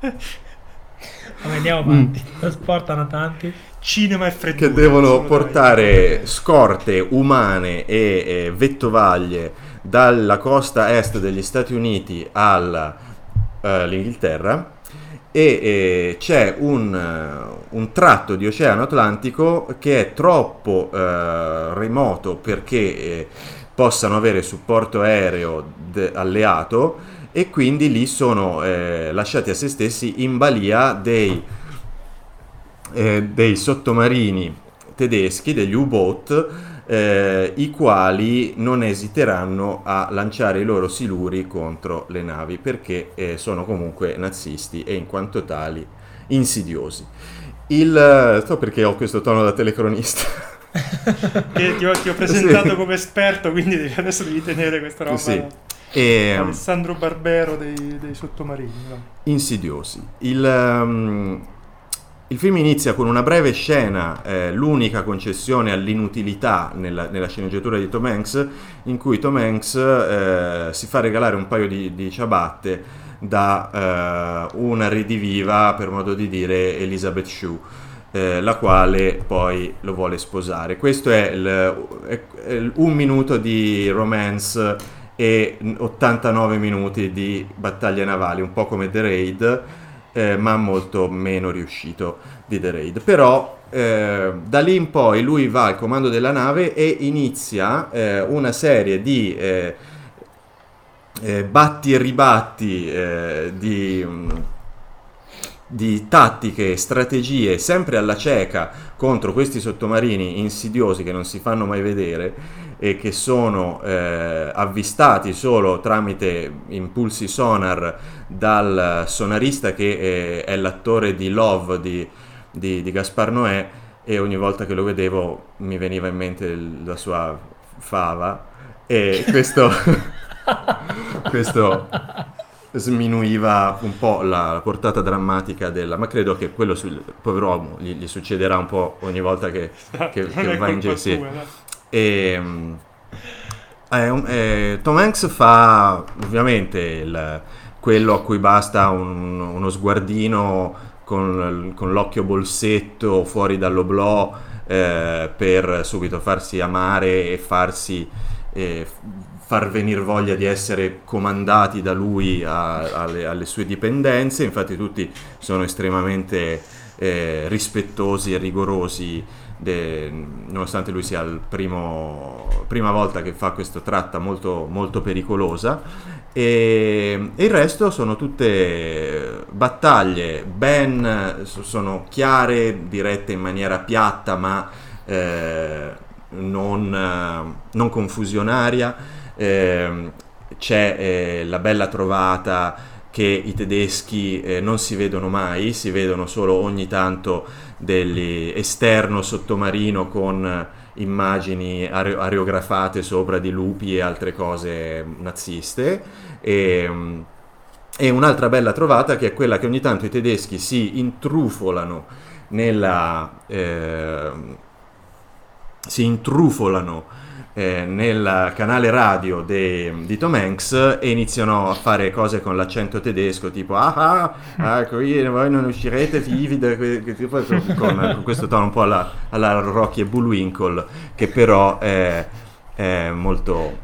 Vabbè, andiamo avanti. Mm. Trasportano tanti. Cinema e freddura. Che devono portare scorte umane e, e vettovaglie dalla costa est degli Stati Uniti all'Inghilterra e eh, c'è un, un, tratto di Oceano Atlantico che è troppo eh, remoto perché eh, possano avere supporto aereo de- alleato e quindi lì sono eh, lasciati a se stessi in balia dei, eh, dei sottomarini tedeschi, degli U-boat, eh, i quali non esiteranno a lanciare i loro siluri contro le navi perché eh, sono comunque nazisti e in quanto tali insidiosi. Il, so perché ho questo tono da telecronista. che ti ho, ti ho presentato sì. come esperto, quindi adesso devi tenere questa roba. Sì. E, Alessandro Barbero dei, dei sottomarini. No? Insidiosi. Il, um, il, film inizia con una breve scena, eh, l'unica concessione all'inutilità nella, nella, sceneggiatura di Tom Hanks, in cui Tom Hanks eh, si fa regalare un paio di, di ciabatte da eh, una ridiviva, per modo di dire, Elizabeth Shue eh, la quale poi lo vuole sposare. Questo è, il, è, è un minuto di romance e 89 minuti di battaglie navali, un po' come The Raid, eh, ma molto meno riuscito di The Raid. Però eh, da lì in poi lui va al comando della nave e inizia eh, una serie di eh, eh, batti e ribatti di di tattiche e strategie sempre alla cieca contro questi sottomarini insidiosi che non si fanno mai vedere e che sono eh, avvistati solo tramite impulsi sonar dal sonarista che eh, è l'attore di Love di, di, di, Gaspar Noè e ogni volta che lo vedevo mi veniva in mente la sua fava e questo, questo sminuiva un po' la, portata drammatica della... ma credo che quello sul povero uomo gli, gli succederà un po' ogni volta che, che, che va in giro. E, eh, eh, Tom Hanks fa ovviamente il, quello a cui basta un, uno sguardino con, con, l'occhio bolsetto fuori dall'oblò eh, per subito farsi amare e farsi eh, far venire voglia di essere comandati da lui a, alle, alle, sue dipendenze, infatti tutti sono estremamente eh, rispettosi e rigorosi, de, nonostante lui sia la prima volta che fa questa tratta molto, molto pericolosa. E, e, il resto sono tutte battaglie ben, sono chiare, dirette in maniera piatta ma eh, non, non confusionaria eh, c'è eh, la bella trovata che i tedeschi eh, non si vedono mai, si vedono solo ogni tanto degli esterno sottomarino con immagini are- areografate sopra di lupi e altre cose naziste. E, e un'altra bella trovata che è quella che ogni tanto i tedeschi si intrufolano nella... Eh, si intrufolano eh, nel canale radio de, di Tom Hanks e iniziano a fare cose con l'accento tedesco tipo ah ah, ah qui voi non uscirete vivi da, con, con, questo tono un po' alla, alla Rocky e Bullwinkle che però è, è molto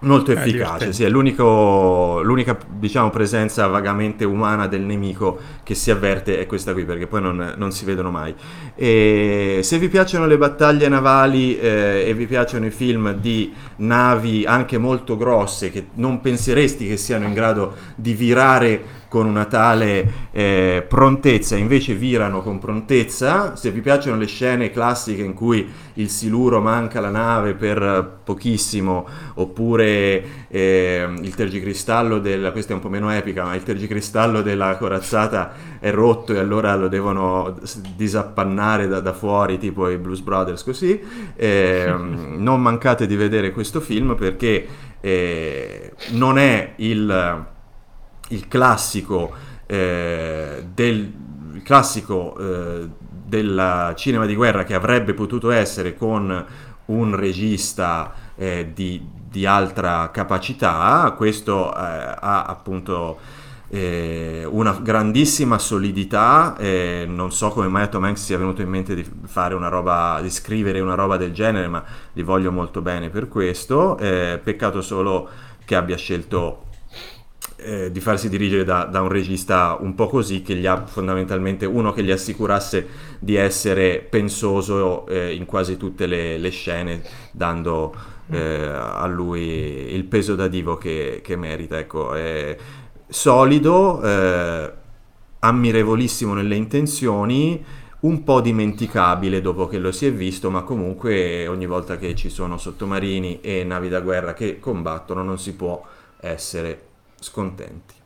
Molto efficace, sì, è l'unica diciamo, presenza vagamente umana del nemico che si avverte è questa qui, perché poi non, non si vedono mai. E se vi piacciono le battaglie navali eh, e vi piacciono i film di navi anche molto grosse, che non penseresti che siano in grado di virare con una tale eh, prontezza, invece virano con prontezza. Se vi piacciono le scene classiche in cui il siluro manca la nave per pochissimo, oppure eh, il tergicristallo della, questa è un po' meno epica, ma il tergicristallo della corazzata è rotto e allora lo devono disappannare da, da fuori, tipo i Blues Brothers, così. Eh, non mancate di vedere questo film perché eh, non è il il classico, eh, del, classico eh, del cinema di guerra che avrebbe potuto essere con un regista eh, di, di, altra capacità, questo eh, ha appunto eh, una grandissima solidità, eh, non so come mai a Tom Hanks sia venuto in mente di fare una roba, di scrivere una roba del genere, ma li voglio molto bene per questo, peccato solo che abbia scelto eh, di farsi dirigere da, da, un regista un po' così che gli ha fondamentalmente uno che gli assicurasse di essere pensoso eh, in quasi tutte le, le scene dando eh, a lui il peso da divo che, che merita ecco solido eh, ammirevolissimo nelle intenzioni un po' dimenticabile dopo che lo si è visto, ma comunque ogni volta che ci sono sottomarini e navi da guerra che combattono non si può essere scontenti.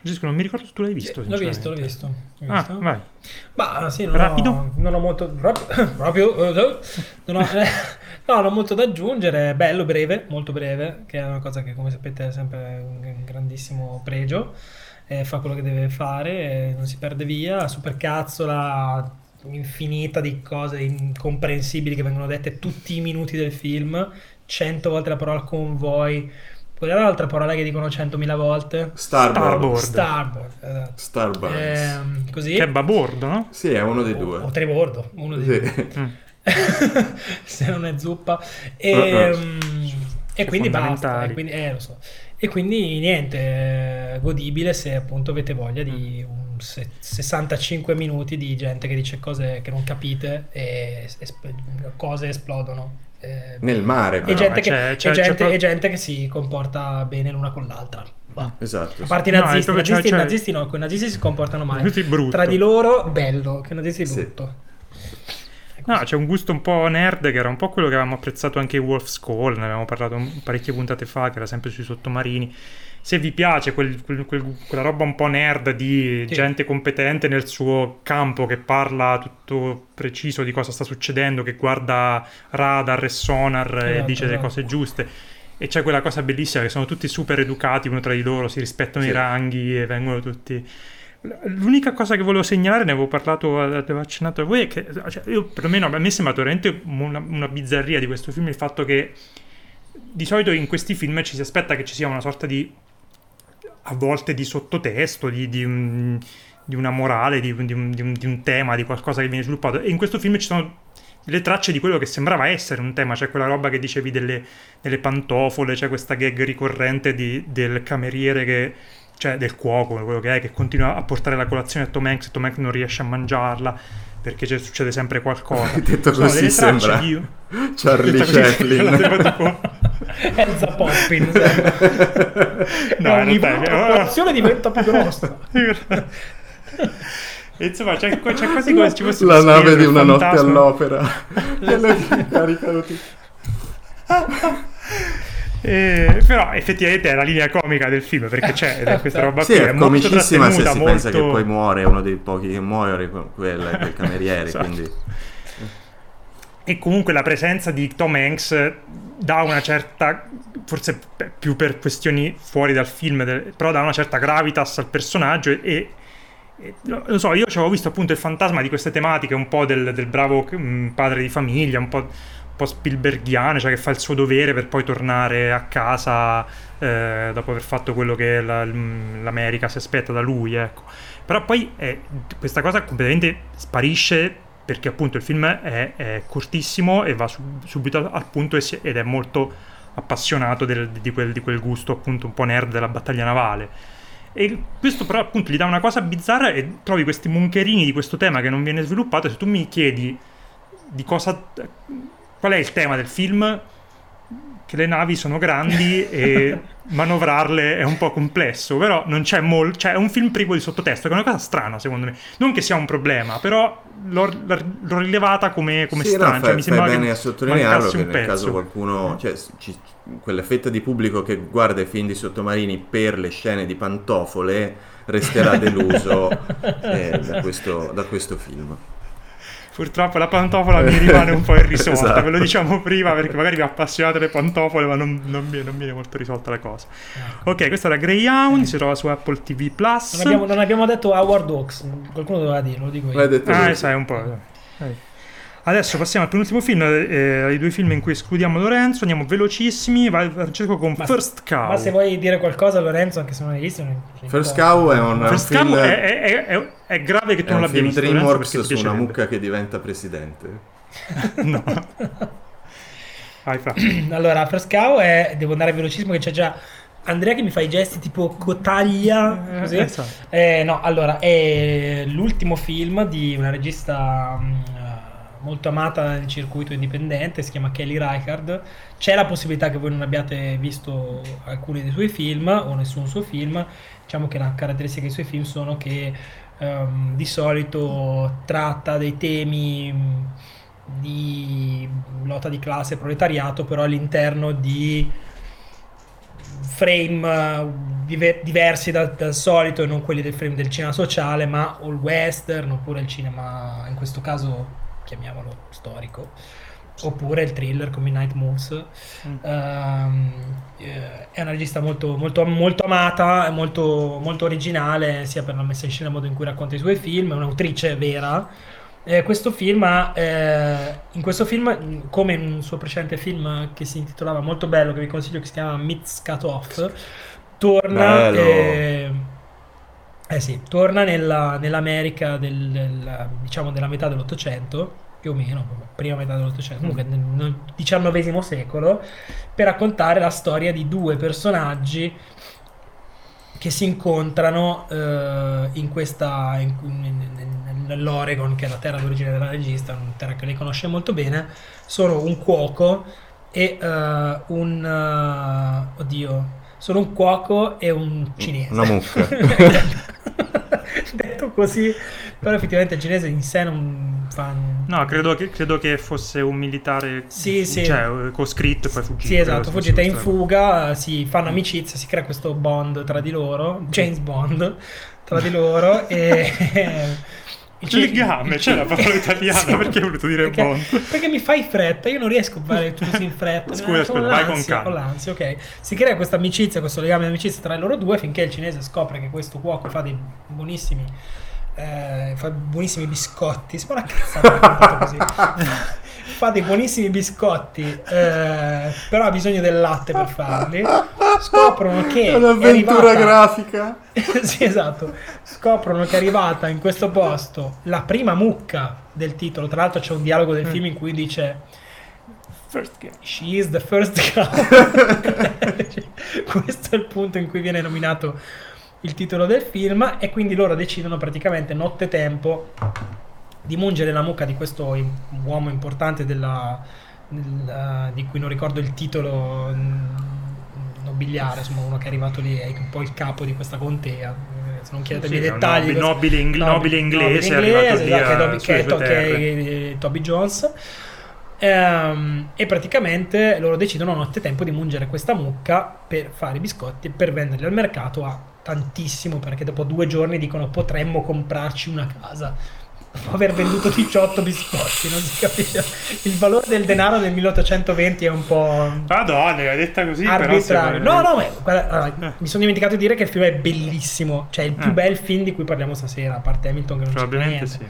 Francesco, non mi ricordo se tu l'hai visto. Sì, l'ho visto, l'ho visto. L'ho ah, visto. vai. Ma sì, non Rapido? Ho, non ho molto... Proprio... Eh, non ho, eh, no, non ho molto da aggiungere. Bello, breve, molto breve, che è una cosa che come sapete è sempre un grandissimo pregio. Eh, fa quello che deve fare, non si perde via. Supercazzola infinita di cose incomprensibili che vengono dette tutti i minuti del film. Cento volte la parola convoy Qual è l'altra parola che dicono 100.000 volte? Starboard. Starboard. Esatto. Starboard. Eh, così. Che è babordo, no? Sì, è uno dei due. O, o tribordo, uno dei sì. due. Mm. Se non è zuppa. E, uh-huh. e quindi basta. E quindi, eh, lo so. E quindi niente, godibile se appunto avete voglia di mm. un 65 minuti di gente che dice cose che non capite e esp- cose esplodono. Eh, Nel mare, però. E gente, che, c'è, c'è, e, gente, c'è... e gente, che, si comporta bene l'una con l'altra. Va. Esatto. A parte i nazisti, no, nazisti, i nazisti no, con i nazisti si comportano male. Tra di loro, bello, che i nazisti sì. brutto. No, c'è un gusto un po' nerd che era un po' quello che avevamo apprezzato anche Wolf's Call, ne avevamo parlato parecchie puntate fa, che era sempre sui sottomarini se vi piace quel, quel, quel, quella roba un po' nerd di sì. gente competente nel suo campo che parla tutto preciso di cosa sta succedendo, che guarda radar e sonar esatto, e dice esatto. le cose giuste. E c'è quella cosa bellissima che sono tutti super educati uno tra di loro, si rispettano sì. i ranghi e vengono tutti... L'unica cosa che volevo segnalare, ne avevo parlato, avevo accennato a voi, è che cioè, io, perlomeno a me è sembrato veramente una, una bizzarria di questo film il fatto che di solito in questi film ci si aspetta che ci sia una sorta di a volte di sottotesto, di, di, di una morale, di, di un, un, un, tema, di qualcosa che viene sviluppato. E in questo film ci sono le tracce di quello che sembrava essere un tema, c'è quella roba che dicevi delle, delle pantofole, c'è questa gag ricorrente del cameriere che cioè del cuoco, quello che è, che continua a portare la colazione a Tom Hanks e Tom Hanks non riesce a mangiarla perché succede sempre qualcosa. Detto così sembra di... Charlie Chaplin. Elsa Poppin. no, ogni volta la popolazione diventa più grossa. Insomma, c'è, c'è quasi come se ci fosse La nave di una fantasma. notte all'opera. e le caricano tutti. Eh, però effettivamente è la linea comica del film perché c'è questa roba sì, qui è, è comicissima se si molto... pensa che poi muore uno dei pochi che muore quel, quel cameriere esatto. quindi... e comunque la presenza di Tom Hanks dà una certa forse più per questioni fuori dal film però dà una certa gravitas al personaggio e, e lo so, io ci avevo visto appunto il fantasma di queste tematiche, un po' del, del bravo mm, padre di famiglia, un po' po' Spielbergiane, cioè che fa il suo dovere per poi tornare a casa eh, dopo aver fatto quello che la, l'America si aspetta da lui, ecco. Però poi eh, questa cosa completamente sparisce perché appunto il film è, è cortissimo e va sub, subito al punto ed è molto appassionato del, di, quel, di, quel, gusto appunto un po' nerd della battaglia navale. E questo però appunto gli dà una cosa bizzarra e trovi questi moncherini di questo tema che non viene sviluppato se tu mi chiedi di cosa Qual è il tema del film? Che le navi sono grandi e manovrarle è un po' complesso, però non c'è molto. Cioè, è un film privo di sottotesto, che è una cosa strana, secondo me. Non che sia un problema, però l'ho, l'ho rilevata come, come sì, strana. No, cioè, mi sembra bene a sottolinearlo che nel pezzo. caso qualcuno. Cioè, ci, quella fetta di pubblico che guarda i film di sottomarini per le scene di pantofole resterà deluso eh, da, questo, da questo film purtroppo la pantofola mi rimane un po' irrisolta, esatto. ve lo diciamo prima perché magari vi appassionate le pantofole ma non, non, mi, non viene molto risolta la cosa. Ecco. Ok, questa era Greyhound, si trova su Apple TV Plus. Non abbiamo, non abbiamo detto Howard Hawks, qualcuno doveva dirlo, lo dico io. L'hai detto ah, sai, un po'. Eh. Adesso passiamo al penultimo film, eh, ai due film in cui escludiamo Lorenzo, andiamo velocissimi, vai Francesco con ma First Cow. Ma se vuoi dire qualcosa Lorenzo, anche se non hai visto... First Cow è un First film... Cow è, è, è, è, grave che tu non l'abbia visto. È un film DreamWorks su una mucca che diventa presidente. no. vai, allora, First Cow è... Devo andare velocissimo che c'è già Andrea che mi fa i gesti tipo cotaglia, Eh, così. esatto. Eh, no, allora, è l'ultimo film di una regista mh, eh, molto amata nel circuito indipendente, si chiama Kelly Reichardt. C'è la possibilità che voi non abbiate visto alcuni dei suoi film o nessun suo film. Diciamo che la caratteristica dei suoi film sono che ehm, di solito tratta dei temi di lotta di classe proletariato, però all'interno di frame eh, diver- diversi dal, dal solito e non quelli del frame del cinema sociale, ma o il western oppure il cinema, in questo caso chiamiamolo storico, oppure il thriller come Night Moves. Mm. Eh, è una regista molto, molto, molto amata, molto, molto originale sia per la messa in scena il modo in cui racconta i suoi film, è un'autrice vera. Eh, questo film ha, eh, in questo film, come in un suo precedente film che si intitolava molto bello, che vi consiglio, che si chiama Myths Cut Off, torna, Bello. eh, eh sì, torna nella- nell'America del, del- diciamo della metà dell'Ottocento, più o meno, prima metà dell'Ottocento, comunque nel, nel XIX secolo, per raccontare la storia di due personaggi che si incontrano eh, in questa in- in- nell'Oregon che è la terra d'origine della regista una terra che lei conosce molto bene. Sono un cuoco e eh, un eh, oddio sono un cuoco e un cinese Una mucca. detto così però effettivamente il cinese in sé non fa No, credo che, credo che fosse un militare Sì, sì. cioè, eh, coscritto e poi fuggito. Sì, esatto, fuggita in fuga, si fanno amicizia, si crea questo bond tra di loro, James Bond tra di loro e... Il legame, c'è la parola italiana, Sì, perché hai voluto dire perché, Bond? Perché mi fai fretta, io non riesco a fare tutto così in fretta. Scusa, scusa, vai con l'ansia, calma. l'ansia, ok. Si crea questa amicizia, questo legame di amicizia tra loro due finché il cinese scopre che questo cuoco fa dei buonissimi... eh, fa buonissimi biscotti, sembra una cazzata così. fa dei buonissimi biscotti, eh, però ha bisogno del latte per farli. Scoprono che È è un'avventura arrivata- grafica. sì, esatto. Scoprono che è arrivata in questo posto la prima mucca del titolo. Tra l'altro c'è un dialogo del film in cui dice First game. She is the first cow. Questo è il punto in cui viene nominato il titolo del film e quindi loro decidono praticamente nottetempo di mungere la mucca di questo uomo importante della, del- di cui non ricordo il titolo mm, nobiliare, insomma uno che è arrivato lì è un po' il capo di questa contea. Eh, Se non chiedetemi Sì, i dettagli. nobile- questo- nobile ing- nobile inglese, è nobile arrivato lì esatto, che è Toby- che è Toby Jones. Ehm, e praticamente loro decidono a nottetempo di mungere questa mucca per fare i biscotti e per venderli al mercato a tantissimo perché dopo due giorni dicono potremmo comprarci una casa dopo aver venduto 18 biscotti non si capisce il valore del denaro nel 1820 è un po' Madonna, l'hai detta così, però arbitrario. sembra- No, no, ma guarda, allora, Eh. mi sono dimenticato di dire che il film è bellissimo. Cioè, il più Eh. bel film di cui parliamo stasera, a parte Hamilton, che non c'è Probabilmente niente. sì.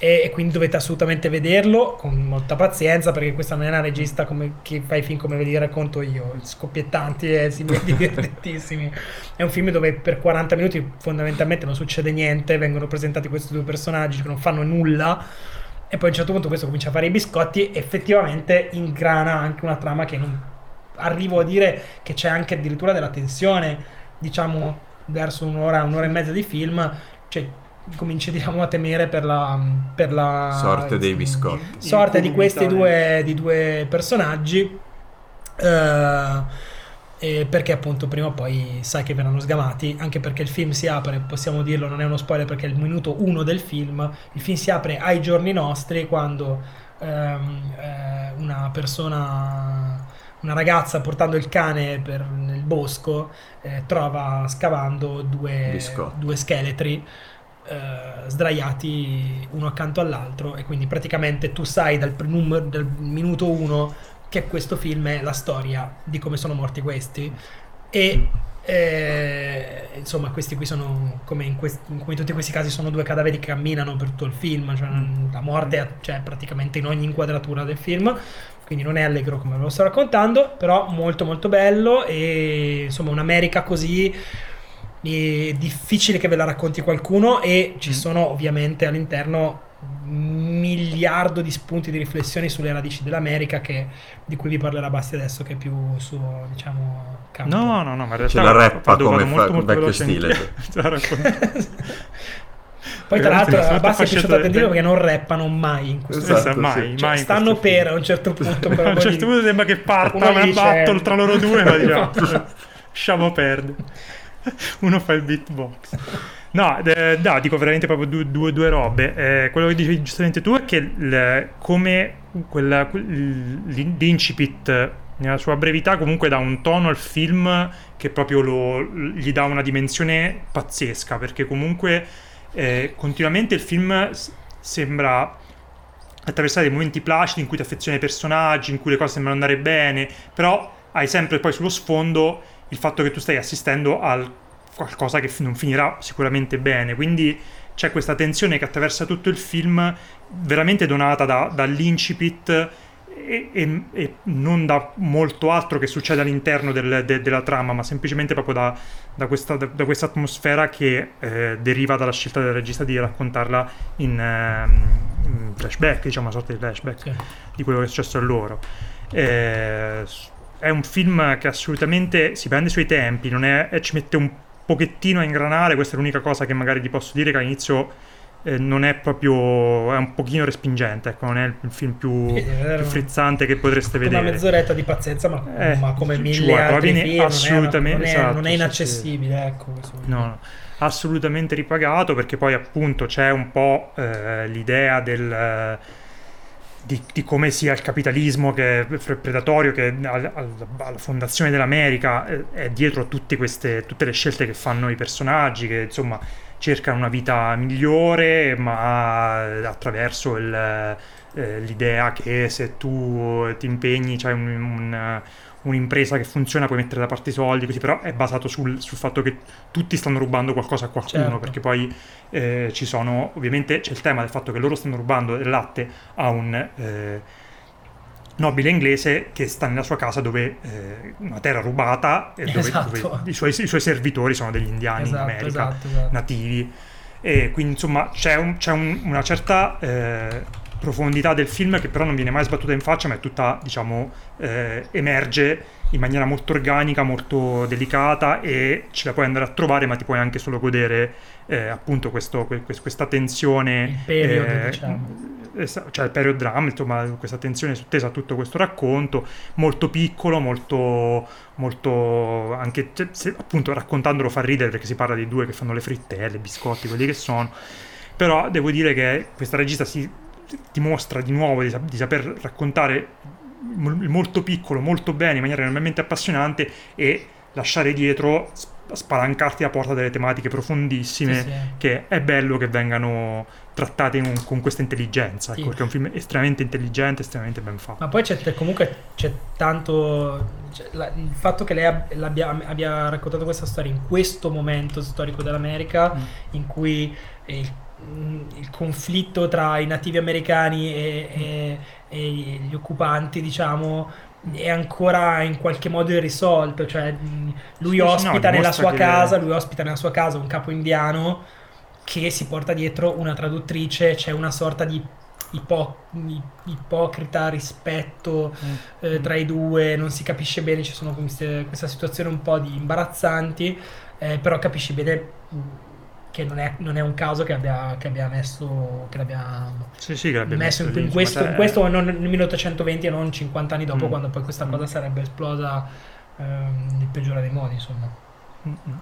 E, quindi dovete assolutamente vederlo con molta pazienza, perché questa non è una regista come, che fa i film come ve li racconto io, scoppiettanti e si divertentissimi. È un film dove per 40 minuti fondamentalmente non succede niente, vengono presentati questi due personaggi che non fanno nulla. E poi a un certo punto questo comincia a fare i biscotti e effettivamente ingrana anche una trama che non arrivo a dire che c'è anche addirittura della tensione, diciamo, verso un'ora, un'ora e mezza di film, cioè cominci diciamo a temere per la, per la Sorte dei biscotti. sorte di questi due, di due personaggi. eh, eh, perché appunto prima o poi sai che verranno sgamati anche perché il film si apre possiamo dirlo non è uno spoiler perché è il minuto uno del film il film si apre ai giorni nostri quando ehm, eh, una persona una ragazza portando il cane per- nel bosco eh, trova scavando due, Biscotti. due scheletri eh, sdraiati uno accanto all'altro e quindi praticamente tu sai dal, numero- dal minuto uno che questo film è la storia di come sono morti questi e eh, insomma questi qui sono come in, quest- in tutti questi casi sono due cadaveri che camminano per tutto il film cioè non- la morte c'è praticamente in ogni inquadratura del film quindi non è allegro come ve lo sto raccontando però molto molto bello e insomma un'America così è difficile che ve la racconti qualcuno e ci Mm. sono ovviamente all'interno miliardo di spunti di riflessione sulle radici dell'America che, di cui vi parlerà Basti adesso che è più su diciamo campo. no no no ma in realtà Ce la rappa come fa- molto, molto vecchio stile. Poi tra l'altro a Basti è piaciuto del- attendere perché non rappano mai in questo Esatto, Questa mai. Cioè, mai in stanno film. per a un certo punto però a un certo punto sembra che parta Uno una battle tra loro due ma diciamo lasciamo perdere uno fa il beatbox. No, eh, no, dico veramente proprio due, due- due robe. Eh, quello che dicevi giustamente tu è che il- come quella, quel- l'incipit nella sua brevità comunque dà un tono al film che proprio lo- gli dà una dimensione pazzesca perché comunque eh, continuamente il film sembra attraversare dei momenti placidi in cui ti affezioni ai personaggi, in cui le cose sembrano andare bene, però hai sempre poi sullo sfondo il fatto che tu stai assistendo a qualcosa che non finirà sicuramente bene, quindi c'è questa tensione che attraversa tutto il film, veramente donata da- dall'incipit e, e- e non da molto altro che succede all'interno del- de- della trama, ma semplicemente proprio da, da questa, da- da questa atmosfera che eh, deriva dalla scelta del regista di raccontarla in, ehm, in flashback, diciamo una sorta di flashback Sì. di quello che è successo a loro. Eh, è un film che assolutamente si prende sui tempi, non è- e ci mette un pochettino a ingranare, questa è l'unica cosa che magari ti posso dire che all'inizio eh, non è proprio, è un pochino respingente, ecco, non è il film più, Sì, più frizzante che potreste una vedere. mezz'oretta di pazienza ma, Eh, ma come ci mille però altri viene film non è- assolutamente- non è, esatto, non è sì, inaccessibile ecco questo vuol No, no, assolutamente ripagato perché poi appunto c'è un po' eh, l'idea del, eh, di, di come sia il capitalismo che è predatorio che al- al- alla fondazione dell'America eh, è dietro a tutte, queste, tutte le scelte che fanno i personaggi che insomma cercano una vita migliore ma attraverso il, eh, l'idea che se tu ti impegni c'hai un- un- un'impresa che funziona puoi mettere da parte i soldi così però è basato sul, sul fatto che tutti stanno rubando qualcosa a qualcuno Certo. perché poi eh, ci sono ovviamente c'è il tema del fatto che loro stanno rubando del latte a un eh, nobile inglese che sta nella sua casa dove eh, una terra rubata e dove, Esatto. dove i, suoi, i suoi servitori sono degli indiani in esatto, America esatto, esatto. nativi e quindi insomma c'è, un- c'è un- una certa eh, profondità del film che però non viene mai sbattuta in faccia ma è tutta diciamo eh, emerge in maniera molto organica molto delicata e ce la puoi andare a trovare ma ti puoi anche solo godere eh, appunto questo- que- que- questa tensione period, eh, diciamo. cioè il period drama insomma questa tensione sottesa a tutto questo racconto molto piccolo molto molto anche cioè, se- appunto raccontandolo fa ridere perché si parla di due che fanno le frittelle i biscotti quelli che sono però devo dire che questa regista si dimostra di nuovo di, di saper raccontare il molto piccolo molto bene in maniera enormemente appassionante e lasciare dietro sp- spalancarti la porta delle tematiche profondissime Sì, sì. che è bello che vengano trattate in- con questa intelligenza Sì. ecco, perché è un film estremamente intelligente estremamente ben fatto Ma poi c'è comunque c'è tanto. cioè, la- il fatto che lei ab- l'abbia- abbia raccontato questa storia in questo momento storico dell'America, Mm. in cui il, mm, il conflitto tra i nativi americani e, e- e gli occupanti, diciamo. È ancora in qualche modo irrisolto, cioè mm, lui Sì, sì, no, ospita nella sua che- casa, lui ospita nella sua casa un capo indiano che si porta dietro una traduttrice, c'è una sorta di ipo- ipocrita rispetto eh, tra i due, non si capisce bene, ci sono queste, questa situazione un po' di imbarazzanti, eh, però capisci bene mh, che non è, non è un caso che abbia, che abbia messo, che l'abbia sì sì che l'abbia messo in, lì, in insomma, questo, in questo non nel 1820 e non 50 anni dopo, Mm. quando poi questa Mm. cosa sarebbe esplosa ehm, nel peggiore dei modi, insomma. Mm, mm.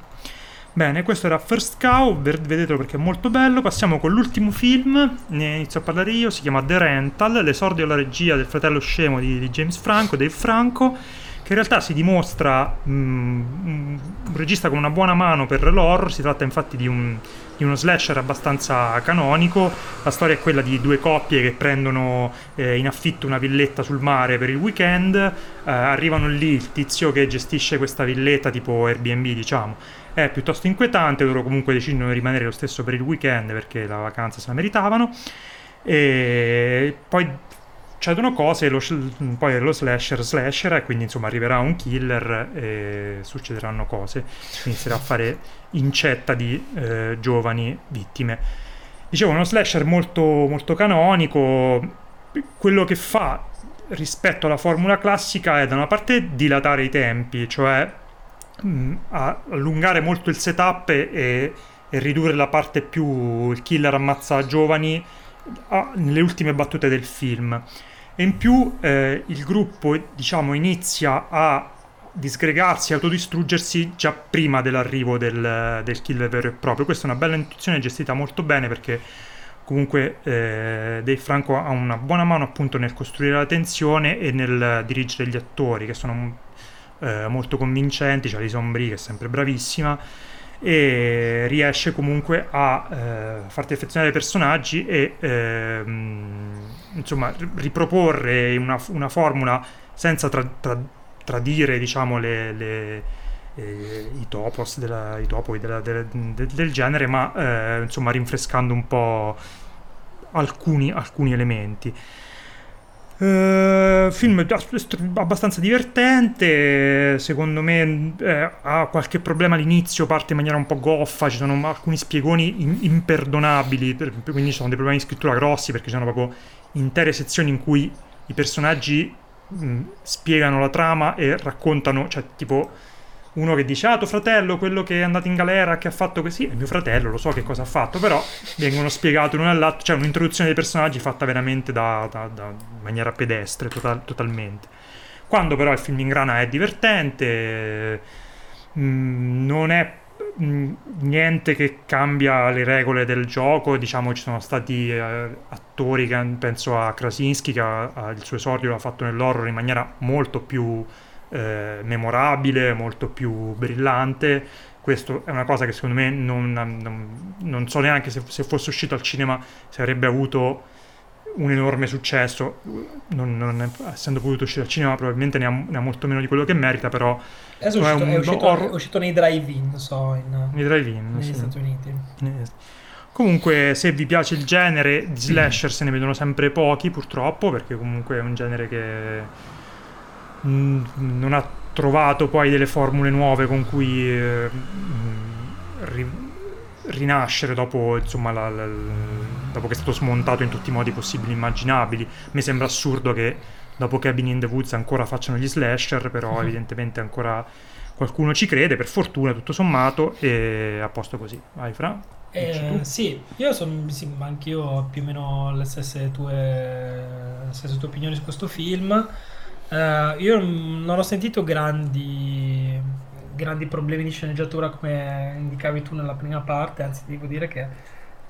Bene, questo era First Cow, vedetelo perché è molto bello. Passiamo con l'ultimo film, ne inizio a parlare io, si chiama The Rental, l'esordio alla regia del fratello scemo di, di James Franco, Dave Franco, che in realtà si dimostra mm, un un regista con una buona mano per l'horror, si tratta infatti di, un- di uno slasher abbastanza canonico, la storia è quella di due coppie che prendono eh, in affitto una villetta sul mare per il weekend, eh, arrivano lì, il tizio che gestisce questa villetta tipo Airbnb diciamo, è piuttosto inquietante, loro comunque decidono di rimanere lo stesso per il weekend perché la vacanza se la meritavano e poi accadono cose, lo, poi è lo slasher slasher e quindi insomma arriverà un killer e succederanno cose, inizierà a fare incetta di eh, giovani vittime. Dicevo, uno slasher molto, molto canonico. Quello che fa rispetto alla formula classica è da una parte dilatare i tempi, cioè mh, mm, allungare molto il setup e, e, ridurre la parte più il killer ammazza giovani a, nelle ultime battute del film. E in più eh, il gruppo diciamo inizia a disgregarsi, autodistruggersi già prima dell'arrivo del, del killer vero e proprio. Questa è una bella intuizione gestita molto bene perché comunque eh, Dave Franco ha una buona mano appunto nel costruire la tensione e nel dirigere gli attori che sono eh, molto convincenti, c'è Alison Brie che è sempre bravissima e riesce comunque a eh, farti affezionare ai personaggi e ehm, insomma riproporre una, una formula senza tra, tra, tradire diciamo le, le eh, i topos della, i topoi della, della, de, del genere ma eh, insomma rinfrescando un po' alcuni, alcuni elementi Uh, film abbastanza divertente, secondo me eh, ha qualche problema all'inizio, parte in maniera un po' goffa, ci sono alcuni spiegoni in- imperdonabili, quindi ci sono dei problemi di scrittura grossi perché ci sono proprio intere sezioni in cui i personaggi mh, spiegano la trama e raccontano, cioè tipo uno che dice ah tuo fratello quello che è andato in galera che ha fatto così è mio fratello lo so che cosa ha fatto però vengono spiegati l'uno all'altro c'è un'introduzione dei personaggi fatta veramente da, da, da in maniera pedestre total, totalmente. Quando però il film in grana è divertente mm, non è mm, niente che cambia le regole del gioco diciamo ci sono stati eh, attori che penso a Krasinski che ha, ha il suo esordio l'ha fatto nell'horror in maniera molto più eh, memorabile, molto più brillante. Questo è una cosa che secondo me non, non, non so neanche se, se, fosse uscito al cinema se avrebbe avuto un enorme successo. Non, non, essendo potuto uscire al cinema, probabilmente ne ha, ne ha, molto meno di quello che merita. Però è uscito, è, un, è, uscito, or- è uscito, nei drive-in, so, in, nei drive-in negli sì. Stati Uniti. Comunque, se vi piace il genere, di slasher se ne vedono sempre pochi, purtroppo, perché comunque è un genere che Mm, non ha trovato poi delle formule nuove con cui eh, mm, ri, rinascere dopo, insomma, la, la, dopo che è stato smontato in tutti i modi possibili e immaginabili. Mi sembra assurdo che dopo Cabin in the Woods ancora facciano gli slasher, però evidentemente ancora qualcuno ci crede, per fortuna tutto sommato, e a posto così. Vai Fra. Eh, sì, io sono sì, anch'io ho più o meno le stesse tue, le stesse tue opinioni su questo film. Uh, io non ho sentito grandi, grandi problemi di sceneggiatura come indicavi tu nella prima parte, anzi devo dire che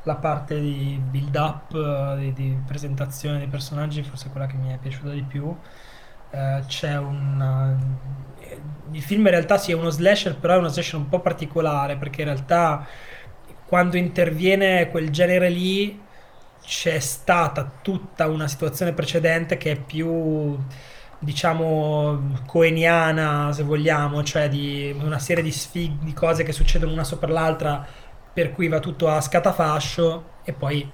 la parte di build up, di, di presentazione dei personaggi forse è quella che mi è piaciuta di più. Uh, c'è un... Il film in realtà sì è uno slasher, però è uno slasher un po' particolare perché in realtà quando interviene quel genere lì c'è stata tutta una situazione precedente che è più diciamo coeniana se vogliamo, cioè di una serie di sfighe, di cose che succedono una sopra l'altra per cui va tutto a scatafascio e poi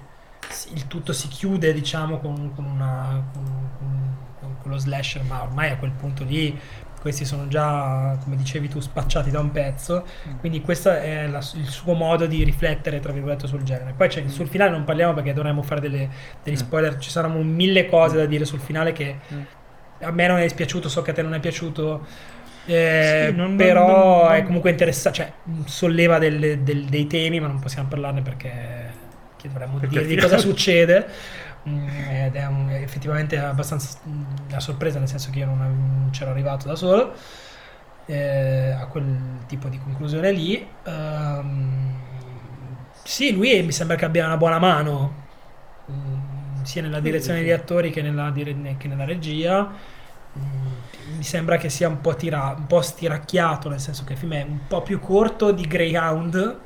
il tutto si chiude diciamo con, con, una, con, con lo slasher ma ormai a quel punto lì questi sono già, come dicevi tu, spacciati da un pezzo, mm. quindi questo è la, il suo modo di riflettere, tra virgolette, sul genere. Poi mm. sul finale non parliamo perché dovremmo fare delle, degli mm. spoiler, ci saranno mille cose da dire sul finale che a me non è dispiaciuto, so che a te non è piaciuto. Eh, sì, non, però non, non, è comunque interessante, cioè solleva del, del, dei temi, ma non possiamo parlarne perché dovremmo dire di cosa succede. Mm, ed è un, effettivamente abbastanza una sorpresa, nel senso che io non, c'ero arrivato da solo eh, a quel tipo di conclusione lì. Um, sì, lui mi sembra che abbia una buona mano, um, sia nella direzione degli attori che nella, che nella regia. Mm, mi sembra che sia un po', tira, un po' stiracchiato, nel senso che il film è un po' più corto di Greyhound,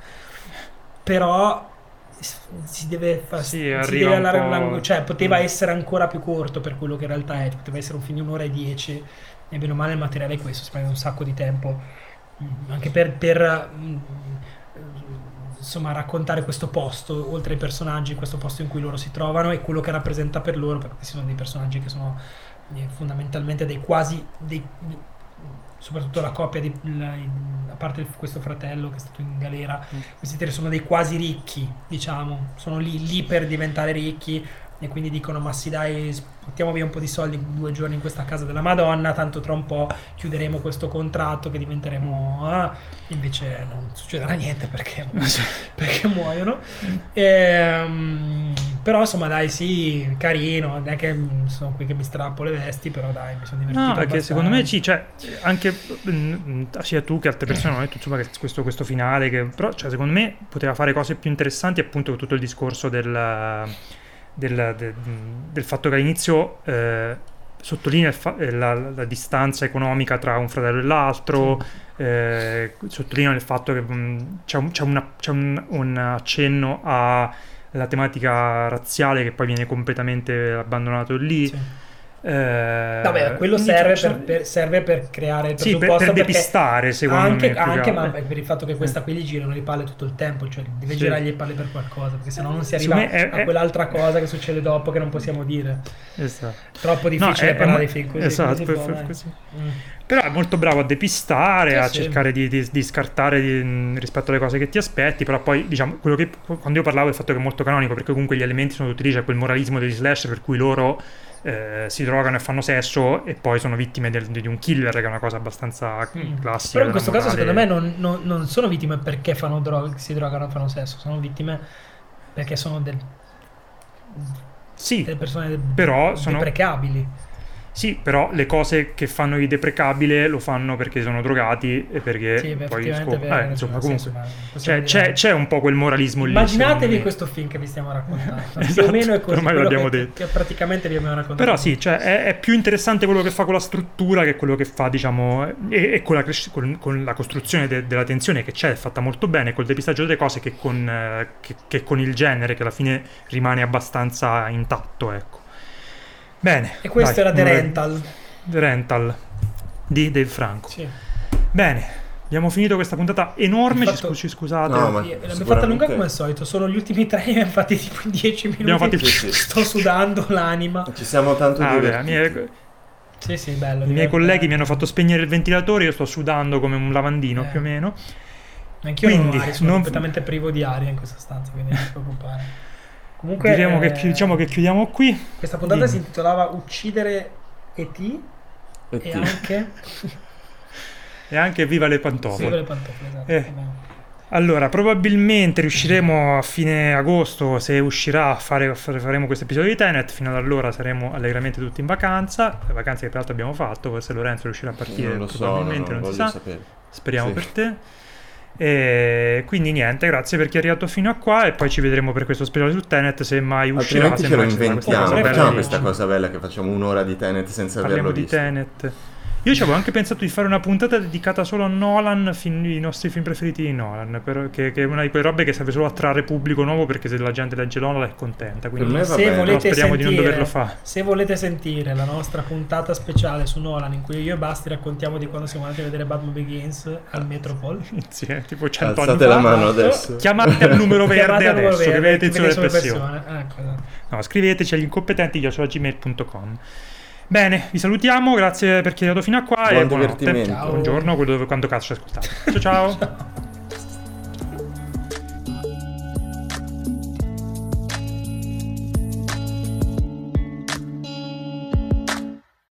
però si deve, far, sì, si deve allargare, cioè poteva mm. essere ancora più corto per quello che in realtà è, poteva essere un film di un'ora e dieci, e bene o male il materiale è questo, si prende un sacco di tempo, mm, anche per, per insomma raccontare questo posto, oltre ai personaggi, questo posto in cui loro si trovano e quello che rappresenta per loro, perché sono dei personaggi che sono fondamentalmente dei quasi dei, soprattutto la coppia di la, a parte questo fratello che è stato in galera mm. questi tre sono dei quasi ricchi diciamo sono lì, lì per diventare ricchi e quindi dicono ma sì dai buttiamo via un po' di soldi due giorni in questa casa della Madonna tanto tra un po' chiuderemo questo contratto che diventeremo ah, invece non succederà niente perché, perché muoiono. E, um, però insomma dai sì carino. Non è che sono qui che mi strappo le vesti però dai mi sono divertito no perché secondo me sì cioè anche mm, sia tu che altre persone hanno detto insomma questo, questo finale che però cioè, secondo me poteva fare cose più interessanti appunto tutto il discorso del del, del, del fatto che all'inizio eh, sottolinea fa- eh, la, la, distanza economica tra un fratello e l'altro, sì. eh, sottolinea il fatto che mh, mm, c'è, un, c'è, una, c'è un, un, accenno alla tematica razziale che poi viene completamente abbandonato lì. Sì Vabbè, quello serve per, per, serve per, creare il presupposto sì, per, per depistare secondo anche, me anche ma per il fatto che questa qui gli girano le palle tutto il tempo cioè deve sì. girargli le palle per qualcosa perché sennò non si arriva è, a quell'altra cosa che succede dopo che non possiamo dire esatto. troppo difficile no, parlare di film così, esatto, così per, così. Mm. però è molto bravo a depistare sì, a cercare di, di, di scartare di, rispetto alle cose che ti aspetti però poi diciamo quello che quando io parlavo del fatto che è molto canonico perché comunque gli elementi sono tutti lì c'è quel moralismo degli slash per cui loro eh, si drogano e fanno sesso e poi sono vittime del, di un killer, che è una cosa abbastanza mm. classica. Però in questo caso, secondo me, non, non, non, sono vittime perché fanno drog- si drogano e fanno sesso, sono vittime perché sono del, sì, delle persone però sono, deprecabili. Sì, però le cose che fanno i deprecabile lo fanno perché sono drogati e perché sì, poi scop- eh, insomma, comunque cioè, c'è, c'è, un po' quel moralismo lì. Immaginatevi questo film che vi stiamo raccontando. esatto, più o meno è così. Ormai l'abbiamo che, detto. Che praticamente vi abbiamo raccontato. Però sì, cioè, è, è, più interessante quello che fa con la struttura che quello che fa, diciamo, e, e con, la, con, con, la, costruzione de, della tensione che c'è, è fatta molto bene, col depistaggio delle cose che con, eh, che, che con il genere che alla fine rimane abbastanza intatto, ecco. Bene. E questo dai, era The Rental. The Rental di Dave Franco. Sì. Bene. Abbiamo finito questa puntata enorme, fatto... ci, scusate. No, ma l'abbiamo fatta lunga come al solito, sono gli ultimi tre, abbiamo fatti tipo in dieci minuti. Abbiamo fatti... Sto sudando l'anima. Ci siamo tanto ah, divertiti. Mie... Sì, sì, bello. I miei colleghi mi hanno fatto spegnere il ventilatore, io sto sudando come un lavandino eh. più o meno. Anch'io quindi, non sono non... completamente privo di aria in questa stanza, quindi non ti preoccupare. Comunque, Diremo eh, che, diciamo che chiudiamo qui. Questa puntata Dimmi. si intitolava Uccidere E.T. E, e anche... e anche Viva le pantofole. Viva le pantofole, esatto. Eh. Allora, probabilmente riusciremo a fine agosto, se uscirà, a fare, faremo questo episodio di Tenet. Fino ad allora saremo allegramente tutti in vacanza. Le vacanze che peraltro abbiamo fatto, forse Lorenzo riuscirà a partire. Non lo probabilmente, so, no, no, non si sa. Sapere. Speriamo sì. per te. E quindi niente, grazie per chi è arrivato fino a qua e poi ci vedremo per questo speciale su Tenet se mai uscirà. Altrimenti ce lo inventiamo, facciamo questa cosa bella che facciamo un'ora di Tenet senza Parliamo averlo visto. Di Tenet. Io ci avevo anche pensato di fare una puntata dedicata solo a Nolan, fin, i nostri film preferiti di Nolan, però, che, che, è una di quelle robe che serve solo a trarre pubblico nuovo perché se la gente legge Nolan è contenta. Quindi per me se volete speriamo sentire, di non doverlo fare. Se volete sentire la nostra puntata speciale su Nolan in cui io e Basti raccontiamo di quando siamo andati a vedere Batman Begins al Metropol. sì, tipo 100 Alzate anni la mano adesso. Chiamate al numero verde adesso che vedete insieme ecco, esatto. No, scriveteci agli incompetenti gmail.com. Bene, vi salutiamo, grazie per chi è arrivato fino a qua Buon e buonanotte. Ciao. Buongiorno, quello dove, quando cazzo ci ascoltate. ciao. ciao.